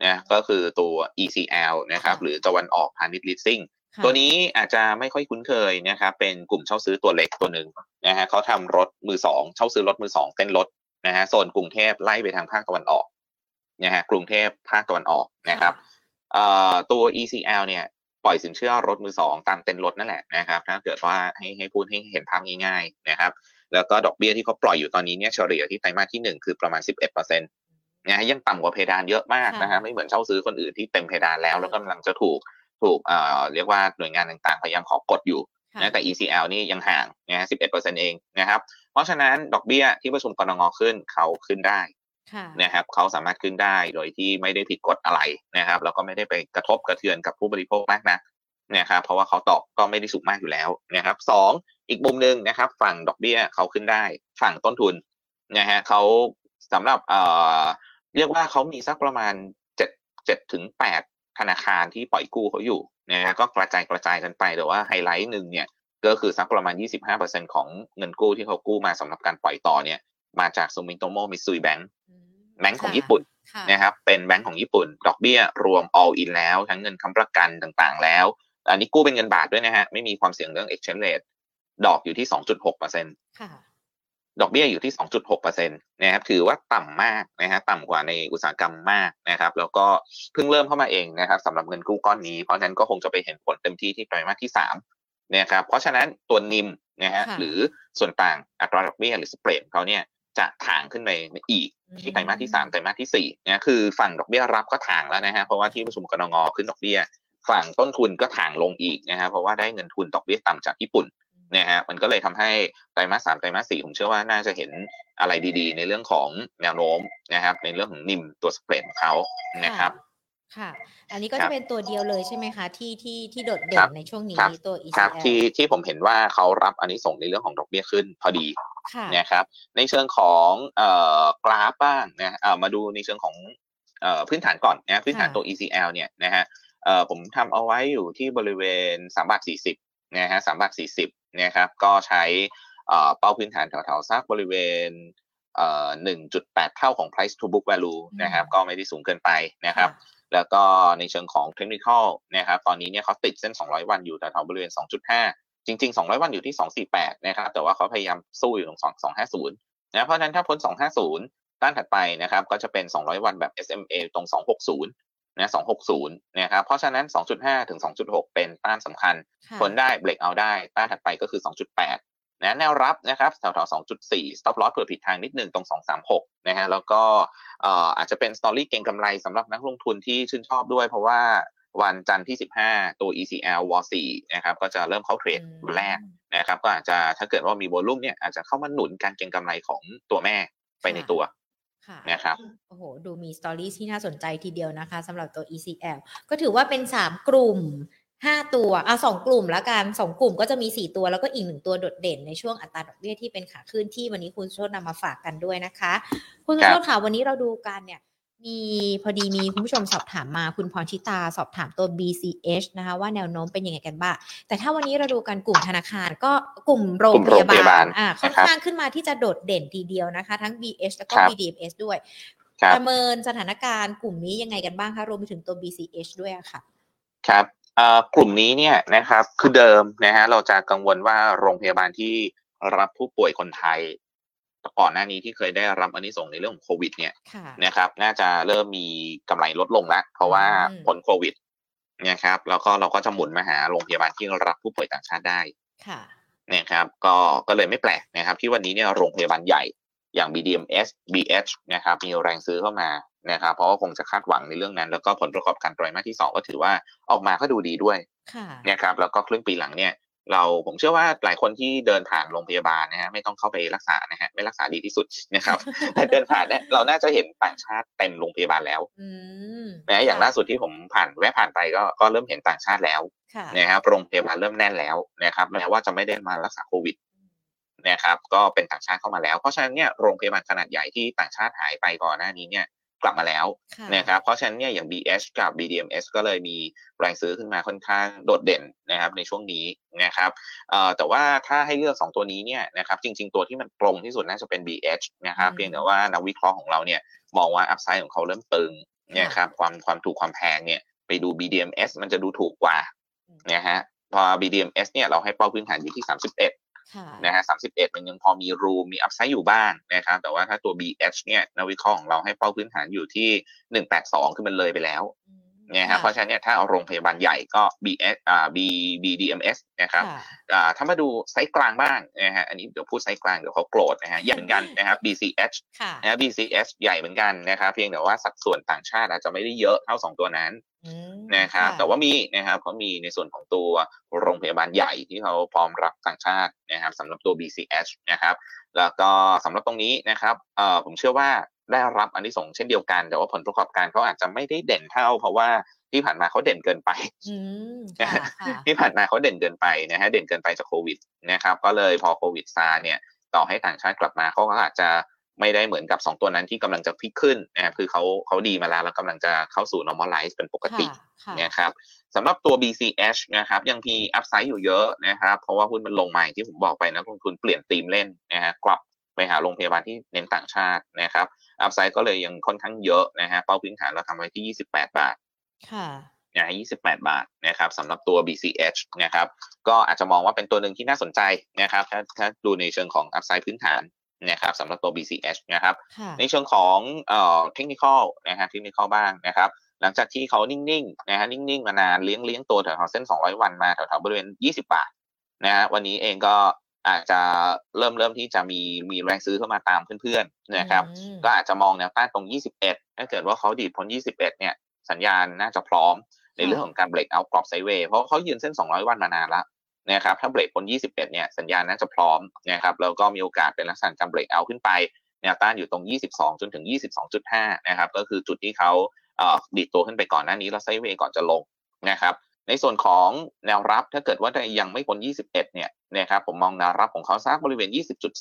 นะก็คือตัว ECL นะครับค่ะหรือตะวันออกพาณิชย์ลิสซิ่งค่ะ ตัวนี้อาจจะไม่ค่อยคุ้นเคยนะครับเป็นกลุ่มเช่าซื้อตัวเล็กตัวหนึ่งนะฮะเขาทำรถมือสองเช่าซื้อรถมือสองเต้นรถนะฮะโซนกรุงเทพไล่ไปทางภาคตะวันออกนะฮะกรุงเทพภาคตะวันออกนะครับตัว ECL เนี่ยปล่อยสินเชื่อรถมือสองตามเต้นรถนั่นแหละนะครับถ้าเกิดว่าให้ให้พูดให้เห็นภาพง่ายๆนะครับ แล้วก็ดอกเบี้ยที่เขาปล่อยอยู่ตอนนี้เนี่ยเฉลี่ยที่ไตรมาสที่หนึ่งคือประมาณ 11เปอร์เซ็นต์นะฮะยังต่ำกว่าเพดานเยอะมากนะฮะไม่เหมือนเช่าซื้อคนอื่นที่เต็มเพดานแล้วแล้วก็กำลังจะถูก ถูกเอ่อเรียกว่าหน่วยงานต่างๆ พยายามขอกดอยู่ค่ะนะแต่ ECL นี่ยังห่างนะฮะ11เปอร์เซ็นต์เองนะครับ เพราะฉะนั้นดอกเบี้ยที่ประชุมกรงงขึ้นเขาขึ้นได้ค่ะนะครับเขาสามารถขึ้นได้โดยที่ไม่ได้ผิดกฎอะไรนะครับ แล้วก็ไม่ได้ไปกระทบกระเทือนกับผู้บริโภคมากนะนะครับเพราะว่าเขาตอบก็ไม่ได้สูงมากอยู่แล้วนะครับสองอีกมุมหนึ่งนะครับ ฝั่งดอกเบี้ยเขาขึ้นได้ ฝั่งต้นทุนนะฮะเขาสำหรับเอ่อเรียกว่าเขามีสักประมาณเจ็ดเจ็ดถึงแปด ธนาคารที่ปล่อยกู้เขาอยู่นะฮะก็กระจายกระจายกันไปแต่ว่าไฮไลท์หนึ่งเนี่ยก็คือสักประมาณ 25%ของเงินกู้ที่เขากู้มาสำหรับการปล่อยต่อเนี่ยมาจากซูมิโตโมมิซุยแบงค์อืมแบงค์ของญี่ปุ่นค่ะนะครับเป็นแบงค์ของญี่ปุ่น ดอกเบี้ยรวม all in แล้ว ทั้งเงินค้ำประกันต่างๆ แล้ว อันนี้กู้เป็นเงินบาทด้วยนะฮะ ไม่มีความเสี่ยงเรื่อง exchange rate ดอกอยู่ที่ 2.6%ค่ะ ดอกเบี้ยอยู่ที่ 2.6%นะครับถือว่าต่ำมากนะฮะต่ำกว่าในอุตสาหกรรมมากนะครับแล้วก็เพิ่งเริ่มเข้ามาเองนะครับสำหรับเงินกู้ก้อนนี้ เพราะฉะนั้นก็คงจะไปเห็นผลเต็มที่ที่ไตรมาสที่3นะครับเพราะฉะนั้นตัวนิมนะฮะค่ะหรือส่วนต่างอัตราดอกเบี้ยหรือสเปรดเขาเนี่ยจะถ่างขึ้นไปอีกที่ไตรมาสที่สามไตรมาสที่สี่เนี่ยคือฝั่งดอกเบี้ยรับก็ถ่างแล้วนะฮะเพราะว่าที่ประชุมกรงงขึ้นดอกเบี้ย ฝั่งต้นทุนก็ถ่างลงอีกนะฮะเพราะว่าได้เงินทุนดอกเบี้ยต่ำจากญี่ปุ่น นะฮะมันก็เลยทำให้ไตรมาสสามไตรมาสสี่ผมเชื่อว่าน่าจะเห็นอะไรดีๆ ในเรื่องของแนวโน้มนะครับ ในเรื่องของนิมตัวสเปรดของเขานะครับค่ะ อันนี้ก็ครัจะบเป็นตัวเดียวเลยใช่ไหมคะที่ที่ที่โดดเด่ครันบในช่วงนี้ครับตัวครับ ECL ที่ที่ผมเห็นว่าเขารับอันนี้ส่งส์ในเรื่องของดอกเบี้ยขึ้นพอดีค่ะนะครับ ในเชิงของเอ่อกราฟบ้างนะเอ่อมาดูในเชิงของเอ่อพื้นฐานก่อนนะพื้นฐานตัว ECL เนี่ยนะฮะเอ่อผมทำเอาไว้อยู่ที่บริเวณ3บาท40นะฮะ3บาท40 นะครับก็ใช้เอ่อเป้าพื้นฐานแถวๆสักบริเวณเอ่อ1.8เท่าของ price to book value นะครับก็ไม่ได้สูงเกินไปนะครับแล้วก็ในเชิงของเทคนิคอลนะครับตอนนี้เนี่ยเขาติดเส้น 200 วันอยู่แถวๆบริเวณ 2.5 จริง ๆ 200 วันอยู่ที่ 248 นะครับแต่ว่าเขาพยายามสู้อยู่ตรง 250 นะเพราะฉะนั้นถ้าพ้น 250ต้านถัดไปนะครับก็จะเป็น 200 วันแบบ SMA ตรง 260 นะ260นะครับเพราะฉะนั้น2.5ถึง2.6เป็นต้านสำคัญค่ะพ้นได้เบรกเอาได้ ต้านถัดไปก็คือ2.8นะแนวรับนะครับแถวๆ2.4 stop loss เผื่อผิดทางนิดหนึ่งตรง236นะฮะแล้วก็เอ่ออาจจะเป็นสตอรี่เก็งกำไรสำหรับนักลงทุนที่ชื่นชอบด้วย เพราะว่าวันจันทร์ที่ 15 ตัว ECL w 4นะครับก็จะเริ่มเข้าเทรดวันแรกนะครับก็อาจจะถ้าเกิดว่ามีโวลุ่มเนี่ยอาจจะเข้ามาหนุนการเก็งกำไรของตัวแม่ไปในตัว ค่ะนะครับโอ้โห ดูมีสตอรี่ที่น่าสนใจทีเดียวนะคะสำหรับตัว ECL ก็ถือว่าเป็น 3 กลุ่ม 5 ตัวอะสองกลุ่มแล้วกันสองกลุ่มก็จะมี 4 ตัวแล้วก็อีกหนึ่งตัวโดดเด่นในช่วงอัตราดอกเบี้ยที่เป็นขาขึ้นที่วันนี้คุณโชตนำมาฝากกันด้วยนะคะ คุณครับโชตค่ะวันนี้เราดูกันเนี่ย มีพอดีมีคุณผู้ชมสอบถามมาคุณพรชิตาสอบถามตัว BCH นะคะว่าแนวโน้มเป็นยังไงกันบ้างแต่ถ้าวันนี้เราดูกันกลุ่มธนาคารก็กลุ่มโรงกลุ่มพโรงยาพยาบาบาลลอ่าค่อนนะครับข้างขึ้นมาที่จะโดดเด่นทีเดียวนะคะ ทั้ง BH แล้วก็ครับ BDMs ด้วยครับประเมินสถานการณ์กลุ่มนี้ยังไงกันบ้างคะรวมไปถึงตัว BCH ด้วยอะค่ะ ครับเอ่อกลุ่มนี้เนี่ยนะครับคือเดิมนะฮะเราจะกังวลว่าโรงพยาบาลที่รับผู้ป่วยคนไทย ก่อนหน้านี้ที่เคยได้รับอันนี้ส่งส์ในเรื่องของโควิด เนี่ยค่ะนะครับ น่าจะเริ่มมีกำไรลดลงแล้วเพราะว่าอืมผลโควิดนะครับ แล้วก็เราก็จะหมุนมาหาโรงพยาบาลที่รับผู้ป่วยต่างชาติได้ค่ะนะครับ ก็ก็เลยไม่แปลกนะครับ ที่วันนี้เนี่ยโรงพยาบาลใหญ่อย่าง BDMS BH นะครับ มีแรงซื้อเข้ามานะครับ เพราะว่าคงจะคาดหวังในเรื่องนั้น แล้วก็ผลประกอบการไตรมาสที่สองก็ถือว่าออกมาก็ดูดีด้วยค่ะนะครับ แล้วก็ครึ่งปีหลังเนี่ย เราผมเชื่อว่าหลายคนที่เดินผ่านโรงพยาบาลนะฮะไม่ต้องเข้าไปรักษานะฮะไม่รักษาดีที่สุดนะครับแต่เดินผ่านเนี่ยเราน่าจะเห็นต่างชาติเต็มโรงพยาบาลแล้วอืมนะอย่างล่าสุดที่ผมผ่านแวะผ่านไปก็ก็เริ่มเห็นต่างชาติแล้วค่ะนะครับโรงพยาบาลเริ่มแน่นแล้วนะครับแม้ว่าจะไม่ได้มารักษาโควิดนะครับก็เป็นต่างชาติเข้ามาแล้ว เพราะฉะนั้นเนี่ยโรงพยาบาลขนาดใหญ่ที่ต่างชาติหายไปก่อนหน้านี้เนี่ย กลับมาแล้วค่ะนะครับเพราะฉะนั้นเนี่ยอย่าง BH กับ BDMs ก็เลยมีแรงซื้อขึ้นมาค่อนข้างโดดเด่นนะครับในช่วงนี้นะครับเอ่อแต่ว่าถ้าให้เลือก 2 ตัวนี้เนี่ยนะครับจริง ๆ ตัวที่มันตรงที่สุดน่าจะเป็น BH นะครับอืมเพียงแต่ว่านักวิเคราะห์ของเราเนี่ยมองว่า upside ของเขาเริ่มตึงนะครับความความถูกความแพงเนี่ยไปดู BDMs มันจะดูถูกกว่านะฮะพอ BDMs เนี่ยเราให้เป้าพื้นฐานอยู่ที่ 31ค่ะ นะฮะ31มันยังพอมี room มี upside อยู่บ้างนะครับ แต่ว่าถ้าตัว BH เนี่ยนักวิเคราะห์ของเราให้เป้าพื้นฐานอยู่ที่182คือมันเลยไปแล้วอืมนะฮะเพราะฉะนั้นเนี่ยถ้าเอาโรงพยาบาลใหญ่ก็ BS อ่า B BDMS นะครับค่ะอ่าถ้ามาดูไซส์กลางบ้างนะฮะอันนี้เดี๋ยวพูดไซส์กลางเดี๋ยวเขาโกรธนะฮะใหญ่เหมือนกันนะครับ BCH ค่ะนะ BCH ใหญ่เหมือนกันนะครับเพียงแต่ว่าสัดส่วนต่างชาติอาจจะไม่ได้เยอะเท่า 2 ตัวนั้นอืม นะครับแต่ว่ามีนะครับเขามีในส่วนของตัวโรงพยาบาลใหญ่ที่เขาพร้อมรับต่างชาตินะครับสำหรับตัว BCH นะครับ แล้วก็สำหรับตรงนี้นะครับเอ่อผมเชื่อว่าได้รับอันที่ส่งส์เช่นเดียวกัน แต่ว่าผลประกอบการเขาอาจจะไม่ได้เด่นเท่า เพราะว่าที่ผ่านมาเขาเด่นเกินไปอืมค่ะค่ะที่ผ่านมาเขาเด่นเกินไปนะฮะเด่นเกินไปจากโควิดนะครับ ก็เลยพอโควิดซาเนี่ยต่อให้ต่างชาติกลับมาเขาก็อาจจะ ไม่ได้เหมือนกับ 2 ตัวนั้นที่กำลังจะพลิกขึ้นนะครับคือเขาเขาดีมาแล้วแล้วกำลังจะเข้าสู่ normalize เป็นปกติค่ะนะครับสำหรับตัว BCH นะครับยังมีอัพไซด์อยู่เยอะนะครับ เพราะว่าหุ้นมันลงใหม่ที่ผมบอกไปนะลงทุนเปลี่ยนธีมเล่นนะฮะกลับไปหาโรงพยาบาลที่เน้นต่างชาตินะครับอัพไซด์ก็เลยยังค่อนข้างเยอะนะฮะเป้าพื้นฐานเราทำไว้ที่ 28 บาทค่ะนะฮะ28 บาทนะครับสำหรับตัว BCH นะครับ ก็อาจจะมองว่าเป็นตัวหนึ่งที่น่าสนใจนะครับ ถ้าถ้าดูในเชิงของอัพไซด์พื้นฐาน นะครับสำหรับตัว BCH นะครับค่ะในเชิงของเอ่อเทคนิคอลนะฮะเทคนิคอลบ้างนะครับ หลังจากที่เขานิ่งๆนะฮะนิ่งๆ มานานเลี้ยงเลี้ยงตัวแถวๆเส้น 200 วันมาแถวๆบริเวณ 20 บาทนะฮะวันนี้เองก็อาจจะเริ่มเริ่มที่จะมีมีแรงซื้อเข้ามาตามเพื่อนๆนะครับอืมก็อาจจะมองแนวต้านตรง 21 ถ้าเกิดว่าเขาดีดพ้น 21 เนี่ยสัญญาณน่าจะพร้อมในเรื่องของการเบรกเอากรอบไซด์เวย์เพราะเขายืนเส้น 200 วันมานานแล้ว นะครับถ้าเบรกบน 21 เนี่ยสัญญาณน่าจะพร้อมนะครับแล้วก็มีโอกาสเป็นลักษณะการเบรกเอาขึ้นไปแนวต้านอยู่ตรง 22 จนถึง 22.5 นะครับก็คือจุดที่เขาดีดตัวขึ้นไปก่อนหน้านี้แล้วไซเวย์ก่อนจะลงนะครับในส่วนของแนวรับถ้าเกิดว่ายังไม่พ้น 21 เนี่ยนะครับผมมองแนวรับของเขาสักบริเวณ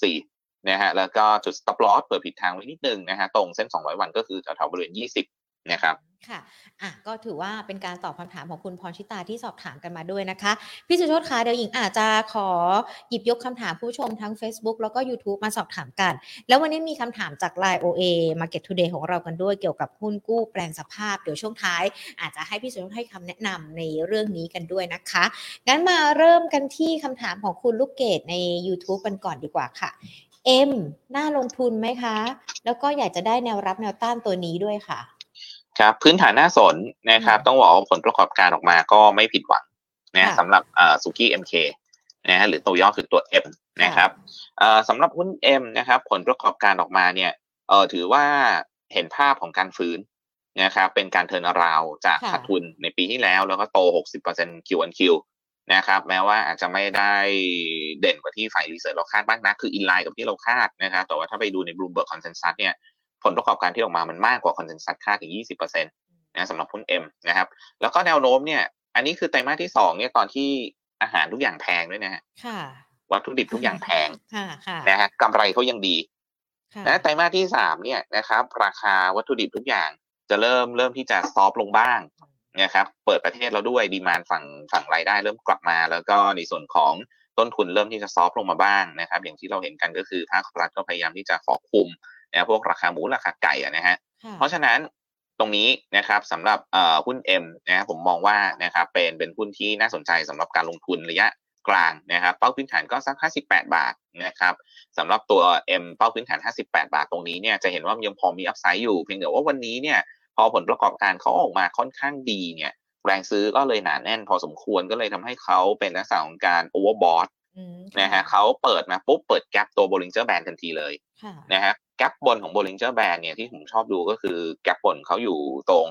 20.4 นะฮะแล้วก็จุด stop loss เปิดผิดทางไว้นิดนึงนะฮะตรงเส้น 200 วันก็คือแถวๆบริเวณ 20 นะครับค่ะอะ ก็ถือว่าเป็นการตอบคำถามของคุณพรชิตาที่สอบถามกันมาด้วยนะคะ พี่สุโชตคะเดี๋ยวหญิงอาจจะขอหยิบยกคำถามผู้ชมทั้ง Facebook แล้วก็ YouTube มาสอบถามกัน แล้ววันนี้มีคำถามจาก Line OA Market Today ของเรากันด้วยเกี่ยวกับหุ้นกู้แปลงสภาพ เดี๋ยวช่วงท้าย อาจจะให้พี่สุโชตให้คำแนะนำในเรื่องนี้กันด้วยนะคะ งั้นมาเริ่มกันที่คำถามของคุณลูกเกดใน YouTube กันก่อนดีกว่าค่ะเอ็มน่าลงทุนไหมคะ แล้วก็อยากจะได้แนวรับแนวต้านตัวนี้ด้วยค่ะ ครับพื้นฐานน่าสนนะครับ ต้องบอกว่าผลประกอบการออกมาก็ไม่ผิดหวังนะสำหรับสุกี้เอ็มเคนะฮะหรือตัวย่อคือตัว M นะครับสำหรับหุ้น M นะครับ ผลประกอบการออกมาเนี่ยเออถือว่าเห็นภาพของการฟื้นนะครับเป็นการเทินราวจากขาดทุนในปีที่แล้ว แล้วก็โต 60% Q on Q นะครับแม้ว่าอาจจะไม่ได้เด่นกว่าที่ฝ่ายรีเสิร์ชเราคาดบ้างนะคืออินไลน์กับที่เราคาดนะครับแต่ว่าถ้าไปดูใน Bloomberg Consensus เนี่ย ผลประกอบการที่ออกมามันมากกว่าคอนเซนแซสคาดถึง20%นะสำหรับหุ้น M นะครับ แล้วก็แนวโน้มเนี่ย อันนี้คือไตรมาสที่สองเนี่ยตอนที่อาหารทุกอย่างแพงด้วยนะฮะวัตถุดิบทุกอย่างแพงนะฮะกำไรเขายังดีนะไตรมาสที่สามเนี่ยนะครับราคาวัตถุดิบทุกอย่างจะเริ่มเริ่มที่จะซอฟลงบ้างนะครับเปิดประเทศเราด้วยดีมานฝั่งฝั่งรายได้เริ่มกลับมา แล้วก็ในส่วนของต้นทุนเริ่มที่จะซอฟลงมาบ้างนะครับ อย่างที่เราเห็นกันก็คือภาครัฐก็พยายามที่จะขอคุม นะพวกราคาหมูราคาไก่นะฮะเพราะฉะนั้นตรงนี้นะครับสำหรับหุ้น M นะผมมองว่านะครับเป็นเป็นหุ้นที่น่าสนใจสำหรับการลงทุนระยะกลางนะครับเป้าพื้นฐานก็สัก 58 บาทนะครับสำหรับตัว M เป้าพื้นฐาน 58 บาทตรงนี้เนี่ยจะเห็นว่ายังพอมี upside อยู่เพียงแต่ว่าวันนี้เนี่ยพอผลประกอบการเขาออกมาค่อนข้างดีเนี่ยแรงซื้อก็เลยหนาแน่นพอสมควรก็เลยทำให้เขาเป็นลักษณะของการ overbought นะฮะเขาเปิดมาปุ๊บเปิด gap ตัว Bollinger Band ทันทีเลยนะฮะ กรอบบนของ Bollinger Band เนี่ยที่ผมชอบดูก็คือกรอบบนเขาอยู่ตรง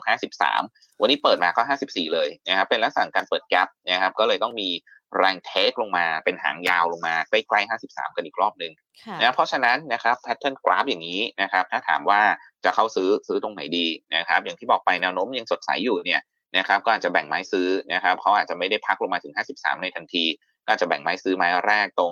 53 วันนี้เปิดมาก็ 54 เลยนะครับเป็นลักษณะการเปิด gap นะครับก็เลยต้องมีแรงเทคลงมาเป็นหางยาวลงมาใกล้ๆ 53 กันอีกรอบหนึ่งนะเพราะฉะนั้นนะครับแพทเทิร์นกราฟอย่างนี้นะครับถ้าถามว่าจะเข้าซื้อซื้อตรงไหนดีนะครับอย่างที่บอกไปแนวโน้มยังสดใสอยู่เนี่ยนะครับก็อาจจะแบ่งไม้ซื้อนะครับเขาอาจจะไม่ได้พักลงมาถึง 53 ในทันที ก็จะแบ่งไม้ซื้อไม้แรกตรง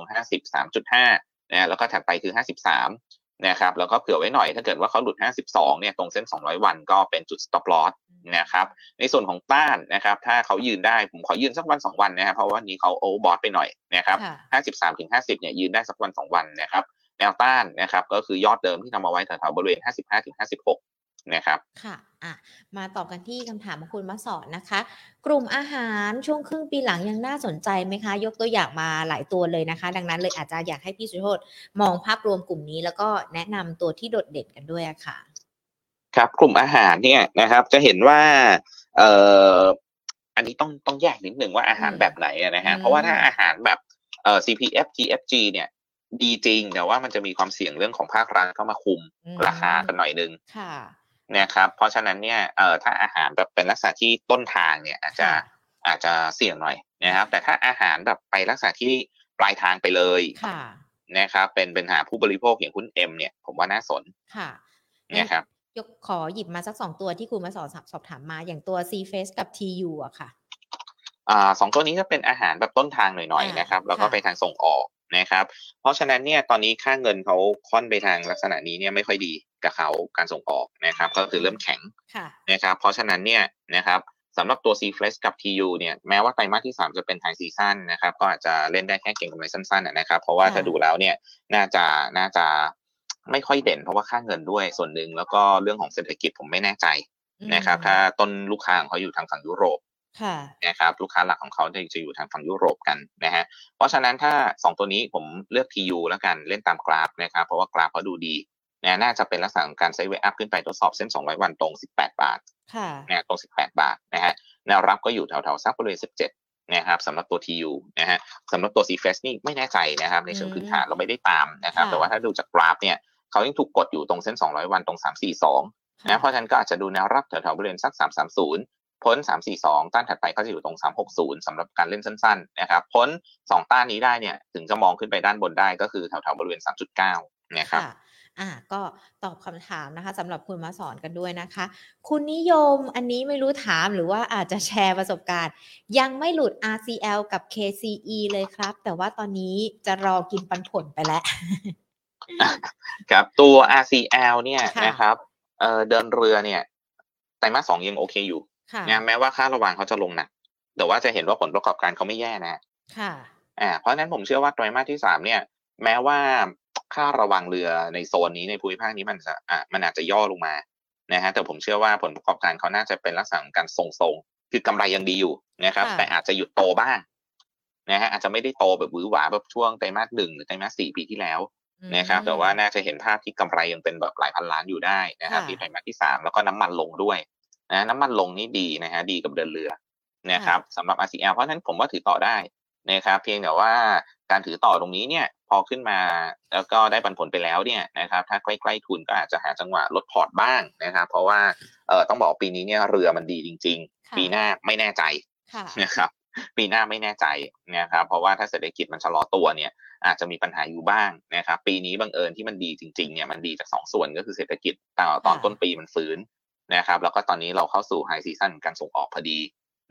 53.5นะแล้วก็ถัดไปคือ 53 นะครับแล้วก็เผื่อไว้หน่อยถ้าเกิดว่าเขาหลุด 52 เนี่ยตรงเส้น 200 วันก็เป็นจุด stop loss นะครับในส่วนของต้านนะครับถ้าเขายืนได้ผมขอยืนสักวัน 2 วันนะครับเพราะว่าวันนี้เขาโอเวอร์บอทไปหน่อยนะครับ53ถึง50 เนี่ยยืนได้สักวัน 2 วันนะครับแนวต้านนะครับก็คือยอดเดิมที่ทำเอาไว้แถวๆบริเวณ 55ถึง56 นะครับค่ะอะ มาต่อกันที่คำถามของคุณมาสอนนะคะ กลุ่มอาหารช่วงครึ่งปีหลังยังน่าสนใจไหมคะ ยกตัวอย่างมาหลายตัวเลยนะคะ ดังนั้นเลยอาจจะอยากให้พี่สุโชตมองภาพรวมกลุ่มนี้ แล้วก็แนะนำตัวที่โดดเด่นกันด้วยค่ะ ครับกลุ่มอาหารเนี่ยนะครับ จะเห็นว่าเอ่ออันนี้ต้องต้องแยกนิดหนึ่งว่าอาหารแบบไหนนะฮะเพราะว่าถ้าอาหารแบบเอ่อ CPF TFG เนี่ยดีจริงแต่ว่ามันจะมีความเสี่ยงเรื่องของภาครัฐเข้ามาคุมราคากันหน่อยนึง นะครับเพราะฉะนั้นเนี่ยเอ่อถ้าอาหารแบบเป็นลักษณะที่ต้นทางเนี่ยอาจจะอาจจะเสี่ยงหน่อยนะครับ แต่ถ้าอาหารแบบไปลักษณะที่ปลายทางไปเลยนะครับเป็นเป็นหาผู้บริโภคอย่างคุณเอ็มเนี่ยผมว่าน่าสนค่ะนะครับยกขอหยิบมาสักสองตัวที่คุณมาสอนสอบถามมาอย่างตัว CFRESH กับ TU อะค่ะอ่าสองตัวนี้จะเป็นอาหารแบบต้นทางหน่อยๆนะครับ แล้วก็ไปทางส่งออกนะครับ เพราะฉะนั้นเนี่ยตอนนี้ค่าเงินเขาค่อนไปทางลักษณะนี้เนี่ยไม่ค่อยดี กับเขาการส่งออกนะครับก็คือเริ่มแข็งนะครับเพราะฉะนั้นเนี่ยนะครับสำหรับตัว CFRESH กับ TU เนี่ยแม้ว่าไตรมาสที่ 3 จะเป็น high season นะครับก็อาจจะเล่นได้แค่เก็งกำไรสั้นๆนะครับเพราะว่าถ้าดูแล้วเนี่ยน่าจะน่าจะไม่ค่อยเด่นเพราะว่าค่าเงินด้วยส่วนหนึ่งแล้วก็เรื่องของเศรษฐกิจผมไม่แน่ใจนะครับถ้าต้นลูกค้าของเขาอยู่ทางฝั่งยุโรปนะครับลูกค้าหลักของเขาจะอยู่ทางฝั่งยุโรปกันนะฮะเพราะฉะนั้นถ้า 2 ตัวนี้ผมเลือก TU แล้วกันเล่นตามกราฟนะครับเพราะว่ากราฟเขาดูดี นะน่าจะเป็นลักษณะของการไซด์เวอัพขึ้นไปทดสอบเส้น 200 วันตรง 18 บาทนะตรง 18 บาทนะฮะแนวรับก็อยู่แถวๆสักบริเวณ 17 นะครับสำหรับตัว TU นะฮะสำหรับตัว c f ฟนี่ไม่แน่ใจนะครับ ในเชิงพื้นฐานเราไม่ได้ตามนะครับ แต่ว่าถ้าดูจากกราฟเนี่ยเขายังถูกกดอยู่ตรงเส้น 200 วันตรง 342 นะเพราะฉะนั้นก็อาจจะดูแนวรับแถวๆบริเวณสัก 330 พ้น 342 ต้านถัดไปก็จะอยู่ตรง 360สำหรับการเล่นสั้นๆนะครับพ้น 2 ต้านนี้ได้เนี่ยถึงจะมองขึ้นไปด้านบนได้ก็คือแถวๆบริเวณ 3.9 นะครับค่ะ อ่าก็ตอบคำถามนะคะสำหรับคุณมาสอนกันด้วยนะคะ คุณนิยมอันนี้ไม่รู้ถามหรือว่าอาจจะแชร์ประสบการณ์ ยังไม่หลุด RCL กับ KCE เลยครับ แต่ว่าตอนนี้จะรอกินปันผลไปแล้วครับตัว RCL เนี่ยค่ะนะครับเอ่อเดินเรือเนี่ยไตรมาสสองยังโอเคอยู่ค่ะนะแม้ว่าค่าระวางเขาจะลงหนักแต่ว่าจะเห็นว่าผลประกอบการเขาไม่แย่นะ ค่ะอ่าเพราะฉะนั้นผมเชื่อว่าไตรมาสที่สามเนี่ย แม้ว่า ค่าระวังเรือในโซนนี้ในภูมิภาคนี้มันจะอะมันอาจจะย่อลงมานะฮะแต่ผมเชื่อว่าผลประกอบการเขาน่าจะเป็นลักษณะของการทรงๆคือกำไรยังดีอยู่นะครับค่ะแต่อาจจะหยุดโตบ้างนะฮะอาจจะไม่ได้โตแบบหวือหวาแบบช่วงไตรมาสหนึ่งหรือไตรมาสสี่ปีที่แล้วนะครับ แต่ว่าน่าจะเห็นภาพที่กำไรยังเป็นแบบหลายพันล้านอยู่ได้นะครับค่ะที่ไตรมาสที่สามแล้วก็น้ำมันลงด้วยนะน้ำมันลงนี่ดีนะฮะดีกับเดินเรือนะครับสำหรับ RCL เพราะฉะนั้นผมว่าถือต่อได้ นะครับเพียงแต่ว่าการถือต่อตรงนี้เนี่ยพอขึ้นมาแล้วก็ได้ปันผลไปแล้วเนี่ยนะครับถ้าใกล้ๆทุนก็อาจจะหาจังหวะลดพอร์ตบ้างนะครับ เพราะว่าเออต้องบอกปีนี้เนี่ยเรือมันดีจริงค่ะๆปีหน้าไม่แน่ใจค่ะนะครับปีหน้าไม่แน่ใจนะครับเพราะว่าถ้าเศรษฐกิจมันชะลอตัวเนี่ยอาจจะมีปัญหาอยู่บ้างนะครับปีนี้บังเอิญที่มันดีจริงๆเนี่ยมันดีจากสองส่วนก็คือเศรษฐกิจตอนตอนต้นปีมันฟื้นนะครับแล้วก็ตอนนี้เราเข้าสู่ high season การส่งออกพอดี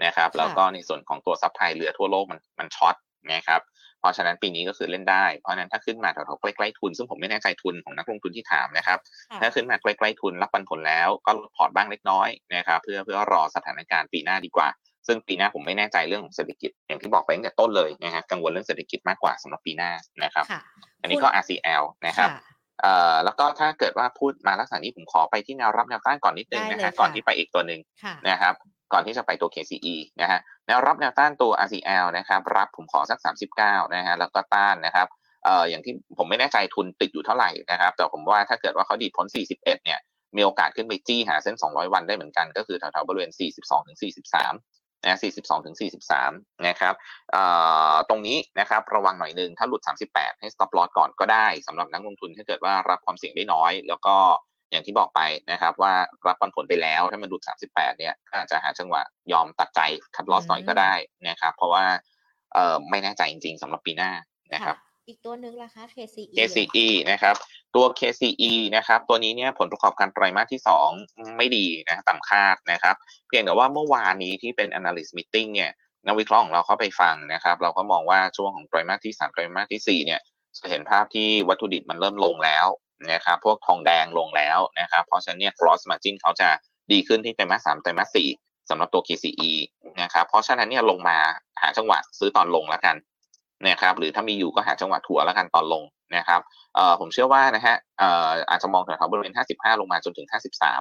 นะครับ แล้วก็ในส่วนของตัว supply เรือทั่วโลกมันมัน shortนะครับเพราะฉะนั้นปีนี้ก็คือเล่นได้ เพราะฉะนั้นถ้าขึ้นมาแถวๆใกล้ๆทุน ซึ่งผมไม่แน่ใจทุนของนักลงทุนที่ถามนะครับค่ะถ้าขึ้นมาใกล้ๆทุนรับปันผลแล้วก็ลดพอร์ตบ้างเล็กน้อยนะครับเพื่อเพื่อรอสถานการณ์ปีหน้าดีกว่า ซึ่งปีหน้าผมไม่แน่ใจเรื่องของเศรษฐกิจ อย่างที่บอกไปตั้งแต่ต้นเลยนะฮะกังวลเรื่องเศรษฐกิจมากกว่าสำหรับปีหน้านะครับค่ะอันนี้ก็ RCL นะครับค่ะเอ่อแล้วก็ถ้าเกิดว่าพูดมาลักษณะนี้ผมขอไปที่แนวรับแนวต้านก่อนนิดนึงได้นะเลยฮะค่ะก่อนที่ไปอีกตัวหนึ่งค่ะนะครับ ก่อนที่จะไปตัว KCE นะฮะแนวรับแนวต้านตัว RCL นะครับ รับผมขอสัก 39 นะฮะ แล้วก็ต้านนะครับเอ่ออย่างที่ผมไม่แน่ใจทุนติดอยู่เท่าไหร่นะครับ แต่ผมว่าถ้าเกิดว่าเขาดีดพ้น 41 เนี่ย มีโอกาสขึ้นไปจี้หาเส้น 200 วันได้เหมือนกัน ก็คือแถวๆบริเวณ 42ถึง43 นะ 42ถึง43 นะครับเอ่อตรงนี้นะครับ ระวังหน่อยนึง ถ้าหลุด 38 ให้ stop loss ก่อนก็ได้สำหรับนักลงทุนถ้าเกิดว่ารับความเสี่ยงได้น้อย แล้วก็ อย่างที่บอกไปนะครับ ว่ารับปันผลไปแล้วถ้ามันหลุด38 เนี่ยก็อาจจะหาจังหวะยอมตัดใจคัดลอสหน่อยก็ได้นะครับ เพราะว่าเอ่อไม่แน่ใจจริงๆสำหรับปีหน้านะครับอีกตัวหนึ่งล่ะคะ KCE KCE นะครับ ตัว KCE นะครับ ตัวนี้เนี่ยผลประกอบการไตรมาสที่ 2 ไม่ดีนะต่ำคาดนะครับ เพียงแต่ว่าเมื่อวานนี้ที่เป็น analyst meeting เนี่ยนักวิเคราะห์ของเราเข้าไปฟังนะครับ เราก็มองว่าช่วงของไตรมาสที่ 3 ไตรมาสทีสี่4 เนี่ยจะเห็นภาพที่วัตถุดิบมันเริ่มลงแล้ว นะครับพวกทองแดงลงแล้วนะครับเพราะฉะนั้นเนี่ย cross margin เขาจะดีขึ้นที่ไตรมาส3ไตรมาส4สำหรับตัว KCE นะครับเพราะฉะนั้นเนี่ยลงมาหาจังหวะซื้อตอนลงแล้วกันนะครับหรือถ้ามีอยู่ก็หาจังหวะถัวแล้วกันตอนลงนะครับเอ่อผมเชื่อว่านะฮะเอ่ออาจจะมองแถวๆบริเวณ 55 ลงมาจนถึง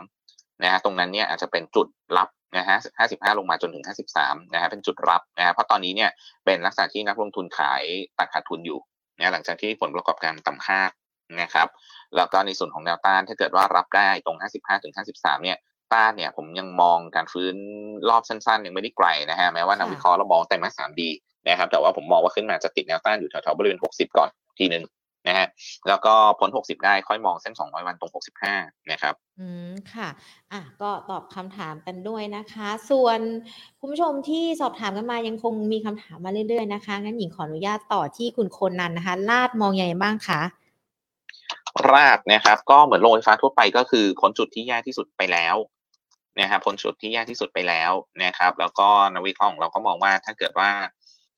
53 นะฮะตรงนั้นเนี่ยอาจจะเป็นจุดรับนะฮะ 55 ลงมาจนถึง 53 นะฮะเป็นจุดรับนะฮะเพราะตอนนี้เนี่ยเป็นลักษณะที่นักลงทุนขายตัดขาดทุนอยู่นะหลังจากที่ผลประกอบการต่ำคาด นะครับแล้วก็ในส่วนของแนวต้านถ้าเกิดว่ารับได้ตรง 55ถึง53 เนี่ยต้านเนี่ยผมยังมองการฟื้นรอบสั้นๆ ยังไม่ได้ไกลนะฮะแม้ว่านักวิเคราะห์เรามองแต่มาสามดีนะครับแต่ว่าผมมองว่าขึ้นมาจะติดแนวต้านอยู่แถวๆบริเวณ 60 ก่อนทีหนึ่งนะฮะแล้วก็พ้น 60 ได้ค่อยมองเส้น 200 วันตรง 65 นะครับ อืม ค่ะ อะ ก็ตอบคำถามกันด้วยนะคะ ส่วนคุณผู้ชมที่สอบถามกันมายังคงมีคำถามมาเรื่อยๆนะคะ งั้นหญิงขออนุญาตต่อที่คุณคนนันนะคะ ลาดมองยังไงบ้างคะ รากนะครับ ก็เหมือนโรงไฟฟ้าทั่วไปก็คือพ้นจุดที่แย่ที่สุดไปแล้วนะครับพ้นจุดที่แย่ที่สุดไปแล้วนะครับ แล้วก็นักวิเคราะห์ของเราก็มองว่าถ้าเกิดว่า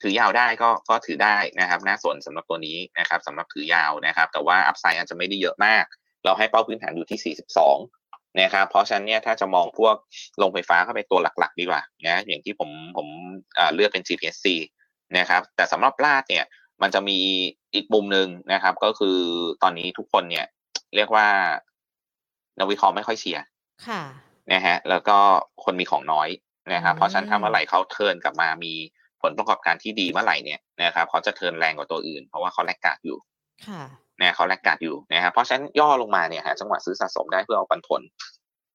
ถือยาวได้ก็ก็ถือได้นะครับน่าสนสำหรับตัวนี้นะครับสำหรับถือยาวนะครับ แต่ว่าอัพไซด์อาจจะไม่ได้เยอะมาก เราให้เป้าพื้นฐานอยู่ที่ 42 นะครับ เพราะฉะนั้นเนี่ยถ้าจะมองพวกโรงไฟฟ้าเข้าไปตัวหลักๆ ดีกว่านะอย่างที่ผมผมเลือกเป็น GPSC นะครับ แต่สำหรับลาดเนี่ย มันจะมีอีกมุมหนึ่งนะครับ ก็คือตอนนี้ทุกคนเนี่ย เรียกว่านักวิเคราะห์ไม่ค่อยเชียร์ค่ะนะฮะแล้วก็คนมีของน้อยนะครับอืมเพราะฉะนั้นถ้าเมื่อไหร่เขาเทิร์นกลับมามีผลประกอบการที่ดีเมื่อไหร่เนี่ยนะครับเขาจะเทิร์นแรงกว่าตัวอื่น เพราะว่าเขาแลกกาดอยู่ค่ะนะเขาแลกกาดอยู่นะครับเพราะฉะนั้นย่อลงมาเนี่ยหาจังหวะซื้อสะสมได้เพื่อเอาปันผล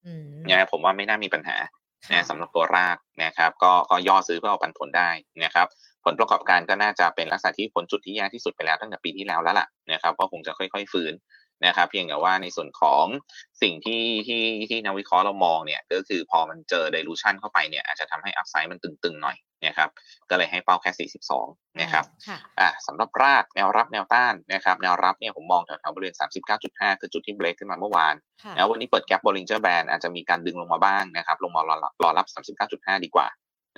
อืมนะผมว่าไม่น่ามีปัญหาค่ะนะสำหรับตัวรากนะครับ ก็ก็ย่อซื้อเพื่อเอาปันผลได้นะครับ ผลประกอบการก็น่าจะเป็นลักษณะที่พ้นจุดที่แย่ที่สุดไปแล้วตั้งแต่ปีที่แล้วแล้วล่ะนะครับก็คงจะค่อย ๆ ฟื้นนะครับ เพียงแต่ว่าในส่วนของสิ่งที่ที่ที่นักวิเคราะห์เรามองเนี่ยก็คือพอมันเจอ dilution เข้าไปเนี่ยอาจจะทำให้ upside มันตึงๆหน่อยนะครับก็เลยให้เป้าแค่ 42 นะครับอ่าสำหรับรากแนวรับแนวต้านนะครับแนวรับเนี่ยผมมองแถวๆบริเวณ 39.5 คือจุดที่เบรกขึ้นมาเมื่อวานแล้ววันนี้เปิดแกลบบริงเจอร์แบนอาจจะมีการดึงลงมาบ้างนะครับลงมารอรอรับ 39.5 ดีกว่า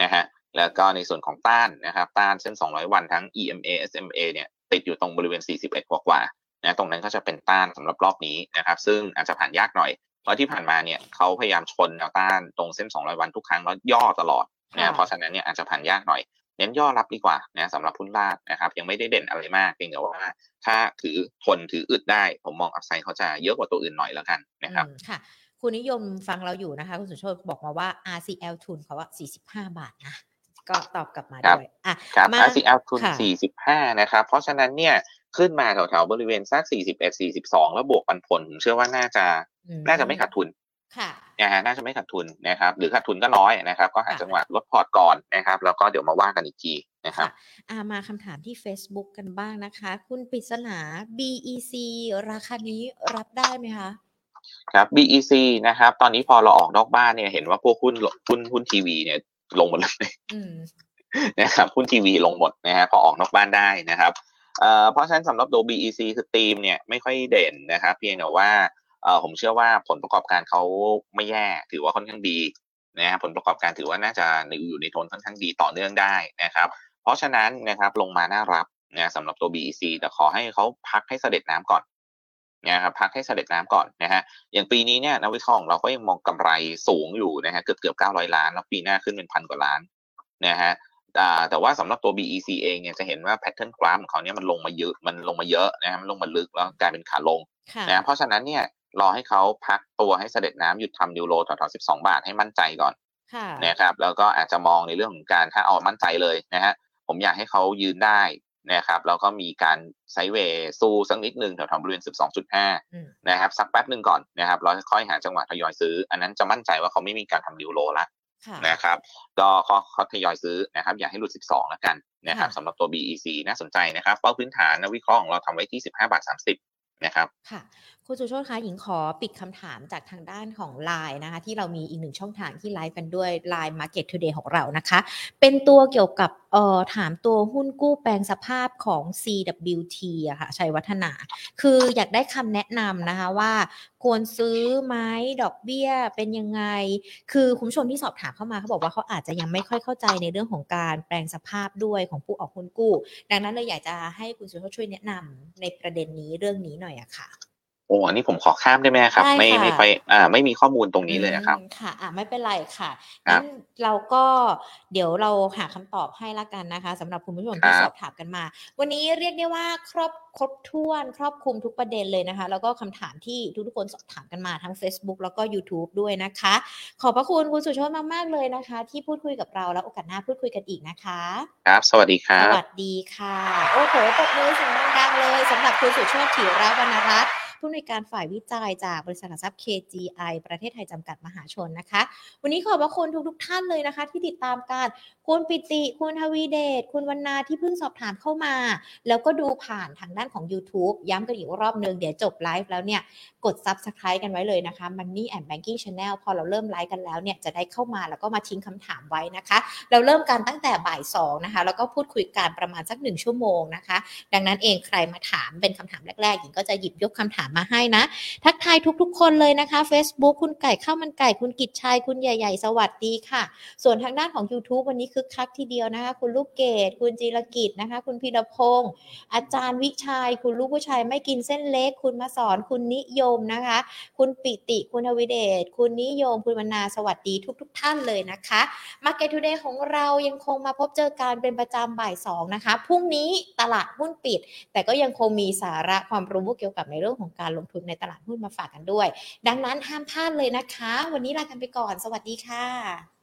นะฮะ แล้วก็ในส่วนของต้านนะครับต้านเส้น 200 วันทั้ง EMA SMA เนี่ยติดอยู่ตรงบริเวณ 41 กว่ากว่านะตรงนั้นก็จะเป็นต้านสำหรับรอบนี้นะครับ ซึ่งอาจจะผ่านยากหน่อย เพราะที่ผ่านมาเนี่ยเขาพยายามชนแนวต้านตรงเส้น 200 วันทุกครั้งแล้วย่อตลอดนะเพราะฉะนั้นเนี่ยอาจจะผ่านยากหน่อย เน้นย่อรับดีกว่านะสำหรับพุ้นลาดนะครับ ยังไม่ได้เด่นอะไรมากเพียงแต่ว่า ถ้าถือทนถืออึดได้ ผมมอง upside เขาจะเยอะกว่าตัวอื่นหน่อยแล้วกันนะครับค่ะคุณนิยมฟังเราอยู่นะคะ คุณสุโชตบอกมาว่า RCL ทุนเขาว่า 45 บาทนะ ก็ตอบกลับมาด้วยอะครับ RCL ทุน45 นะครับ เพราะฉะนั้นเนี่ยขึ้นมาแถวๆบริเวณสัก 41 42 แล้วบวกปันผล ผมเชื่อว่าน่าจะน่าจะไม่ขาดทุนค่ะนะฮะน่าจะไม่ขาดทุนนะครับ หรือขาดทุนก็น้อยนะครับ ก็หาจังหวะลดพอร์ตก่อนนะครับ แล้วก็เดี๋ยวมาว่ากันอีกทีนะครับอามาคำถามที่ Facebook กันบ้างนะคะ คุณปริศนา BEC ราคานี้รับได้ไหมคะครับ BEC นะครับ ตอนนี้พอเราออกนอกบ้านเนี่ย เห็นว่าพวกหุ้นหุ้นหุ้นทีวีเนี่ย ลงหมดเลยนะครับหุ้นทีวีลงหมดนะฮะพอออกนอกบ้านได้นะครับเพราะฉะนั้นสำหรับตัว BEC คือทีมเนี่ยไม่ค่อยเด่นนะครับเพียงแต่ว่าผมเชื่อว่าผลประกอบการเขาไม่แย่ถือว่าค่อนข้างดีนะผลประกอบการถือว่าน่าจะอยู่ในโทนค่อนข้างดีต่อเนื่องได้นะครับ เพราะฉะนั้นนะครับลงมาน่ารับนะสำหรับตัว BEC แต่ขอให้เขาพักให้เสด็จน้ำก่อน นะครับพักให้เสด็จน้ำก่อนนะฮะอย่างปีนี้เนี่ยนักวิเคราะห์ของเราก็ยังมองกำไรสูงอยู่นะฮะเกือบเกือบเก้าร้อยล้าน แล้วปีหน้าขึ้นเป็นพันกว่าล้านนะฮะแต่ว่าสำหรับตัว BEC เองเนี่ยจะเห็นว่าแพทเทิร์นกราฟของเขาเนี่ยมันลงมาเยอะมันลงมาเยอะนะมันลงมาลึกแล้วกลายเป็นขาลงนะเพราะฉะนั้นเนี่ยรอให้เขาพักตัวให้เสด็จน้ำหยุดทำดิวโลต่อๆสิบสองบาทให้มั่นใจก่อนนะครับแล้วก็อาจจะมองในเรื่องของการถ้าเอามั่นใจเลยนะฮะผมอยากให้เขายืนได้ นะครับแล้วก็มีการไซเวย์สู้สักนิดนึงแถวๆบริเวณ 12.5 นะครับ สักแป๊บหนึ่งก่อนนะครับแล้วค่อยหาจังหวะทยอยซื้อ อันนั้นจะมั่นใจว่าเขาไม่มีการทำดิวโลละนะครับก็เขาทยอยซื้อนะครับอย่าให้หลุด 12 แล้วกันนะครับสำหรับตัว BEC น่าสนใจนะครับเป้าพื้นฐานนักวิเคราะห์ของเราทำไว้ที่ 15 บาท 30 นะครับค่ะคุณสุโชตคะหญิงขอปิดคำถามจากทางด้านของ Line นะคะ ที่เรามีอีกหนึ่งช่องทางที่ไลฟ์กันด้วย Line Market Today ของเรานะคะ เป็นตัวเกี่ยวกับเอ่อถามตัวหุ้นกู้แปลงสภาพของ CWT อะค่ะชัยวัฒนา คืออยากได้คำแนะนำนะคะว่าควรซื้อไหมดอกเบี้ยเป็นยังไง คือคุณผู้ชมที่สอบถามเข้ามาเขาบอกว่าเขาอาจจะยังไม่ค่อยเข้าใจในเรื่องของการแปลงสภาพด้วยของผู้ออกหุ้นกู้ ดังนั้นเลยอยากจะให้คุณสุโชตช่วยแนะนำในประเด็นนี้เรื่องนี้หน่อยอะค่ะ โอ้อันนี้ผมขอข้ามได้ไหมครับ ไม่ไม่ไปอ่า ไม่มีข้อมูลตรงนี้เลยนะครับ ค่ะ อ่าไม่เป็นไรค่ะงั้นเราก็เดี๋ยวเราหาคำตอบให้ละกันนะคะสำหรับคุณผู้ชมที่สอบถามกันมา วันนี้เรียกได้ว่าครอบครบถ้วน ครอบคลุมทุกประเด็นเลยนะคะ แล้วก็คำถามที่ทุกๆคนสอบถามกันมาทั้ง Facebook แล้วก็ YouTube ด้วยนะคะ ขอบพระคุณคุณสุชาติมากๆเลยนะคะ ที่พูดคุยกับเราแล้วโอกาสหน้าพูดคุยกันอีกนะคะ ครับ สวัสดีครับสวัสดีค่ะ โอ้โหตบมือเสียงดังๆเลยสำหรับคุณสุชาติถิระวรรณรัตน์ ผู้ในการฝ่ายวิจัยจากบริษัทหลักทรัพย์ KGI ประเทศไทยจำกัดมหาชนนะคะ วันนี้ขอบพระคุณทุกๆทท่านเลยนะคะ ที่ติดตามการคุณปิติ คุณทวีเดช คุณวรรณาที่เพิ่งสอบถามเข้ามา แล้วก็ดูผ่านทางด้านของ YouTube ย้ำกันอีกรอบนึง เดี๋ยวจบไลฟ์แล้วเนี่ย กด Subscribe กันไว้เลยนะคะ Money and Banking Channel พอเราเริ่มไลฟ์กันแล้วเนี่ยจะได้เข้ามาแล้วก็มาทิ้งคำถามไว้นะคะ เราเริ่มกันตั้งแต่บ่ายสองนะคะแล้วก็พูดคุยกันประมาณสักหนึ่งชั่วโมงนะคะ ดังนั้นเองใครมาถามเป็นคำถามแรกๆหญิงก็จะหยิบยกคำถามมาให้นะ ทักทายทุกๆ คนเลยนะคะ Facebook คุณไก่ข้าวมันไก่คุณกิจชัยคุณใหญ่ ๆ สวัสดีค่ะ ส่วนทางด้านของ YouTube วันนี้คึกคักทีเดียวนะคะ คุณลูกเกดคุณจีรกิจนะคะ คุณพีรพงศ์อาจารย์วิชัย คุณลูกผู้ชายไม่กินเส้นเล็ก คุณมาสอนคุณนิยมนะคะ คุณปิติคุณทวิเดชคุณนิยม คุณมนาสวัสดีทุก ๆทท่านเลยนะคะ Market Today ของเรายังคงมาพบเจอการเป็นประจำบ่ายสองนะคะพรุ่งนี้ตลาดหุ้นปิด แต่ก็ยังคงมีสาระความรู้เกี่ยวกับในเรื่องของของการลงทุนในตลาดหุ้นมาฝากกันด้วย ดังนั้นห้ามพลาดเลยนะคะ วันนี้ลากันไปก่อน สวัสดีค่ะ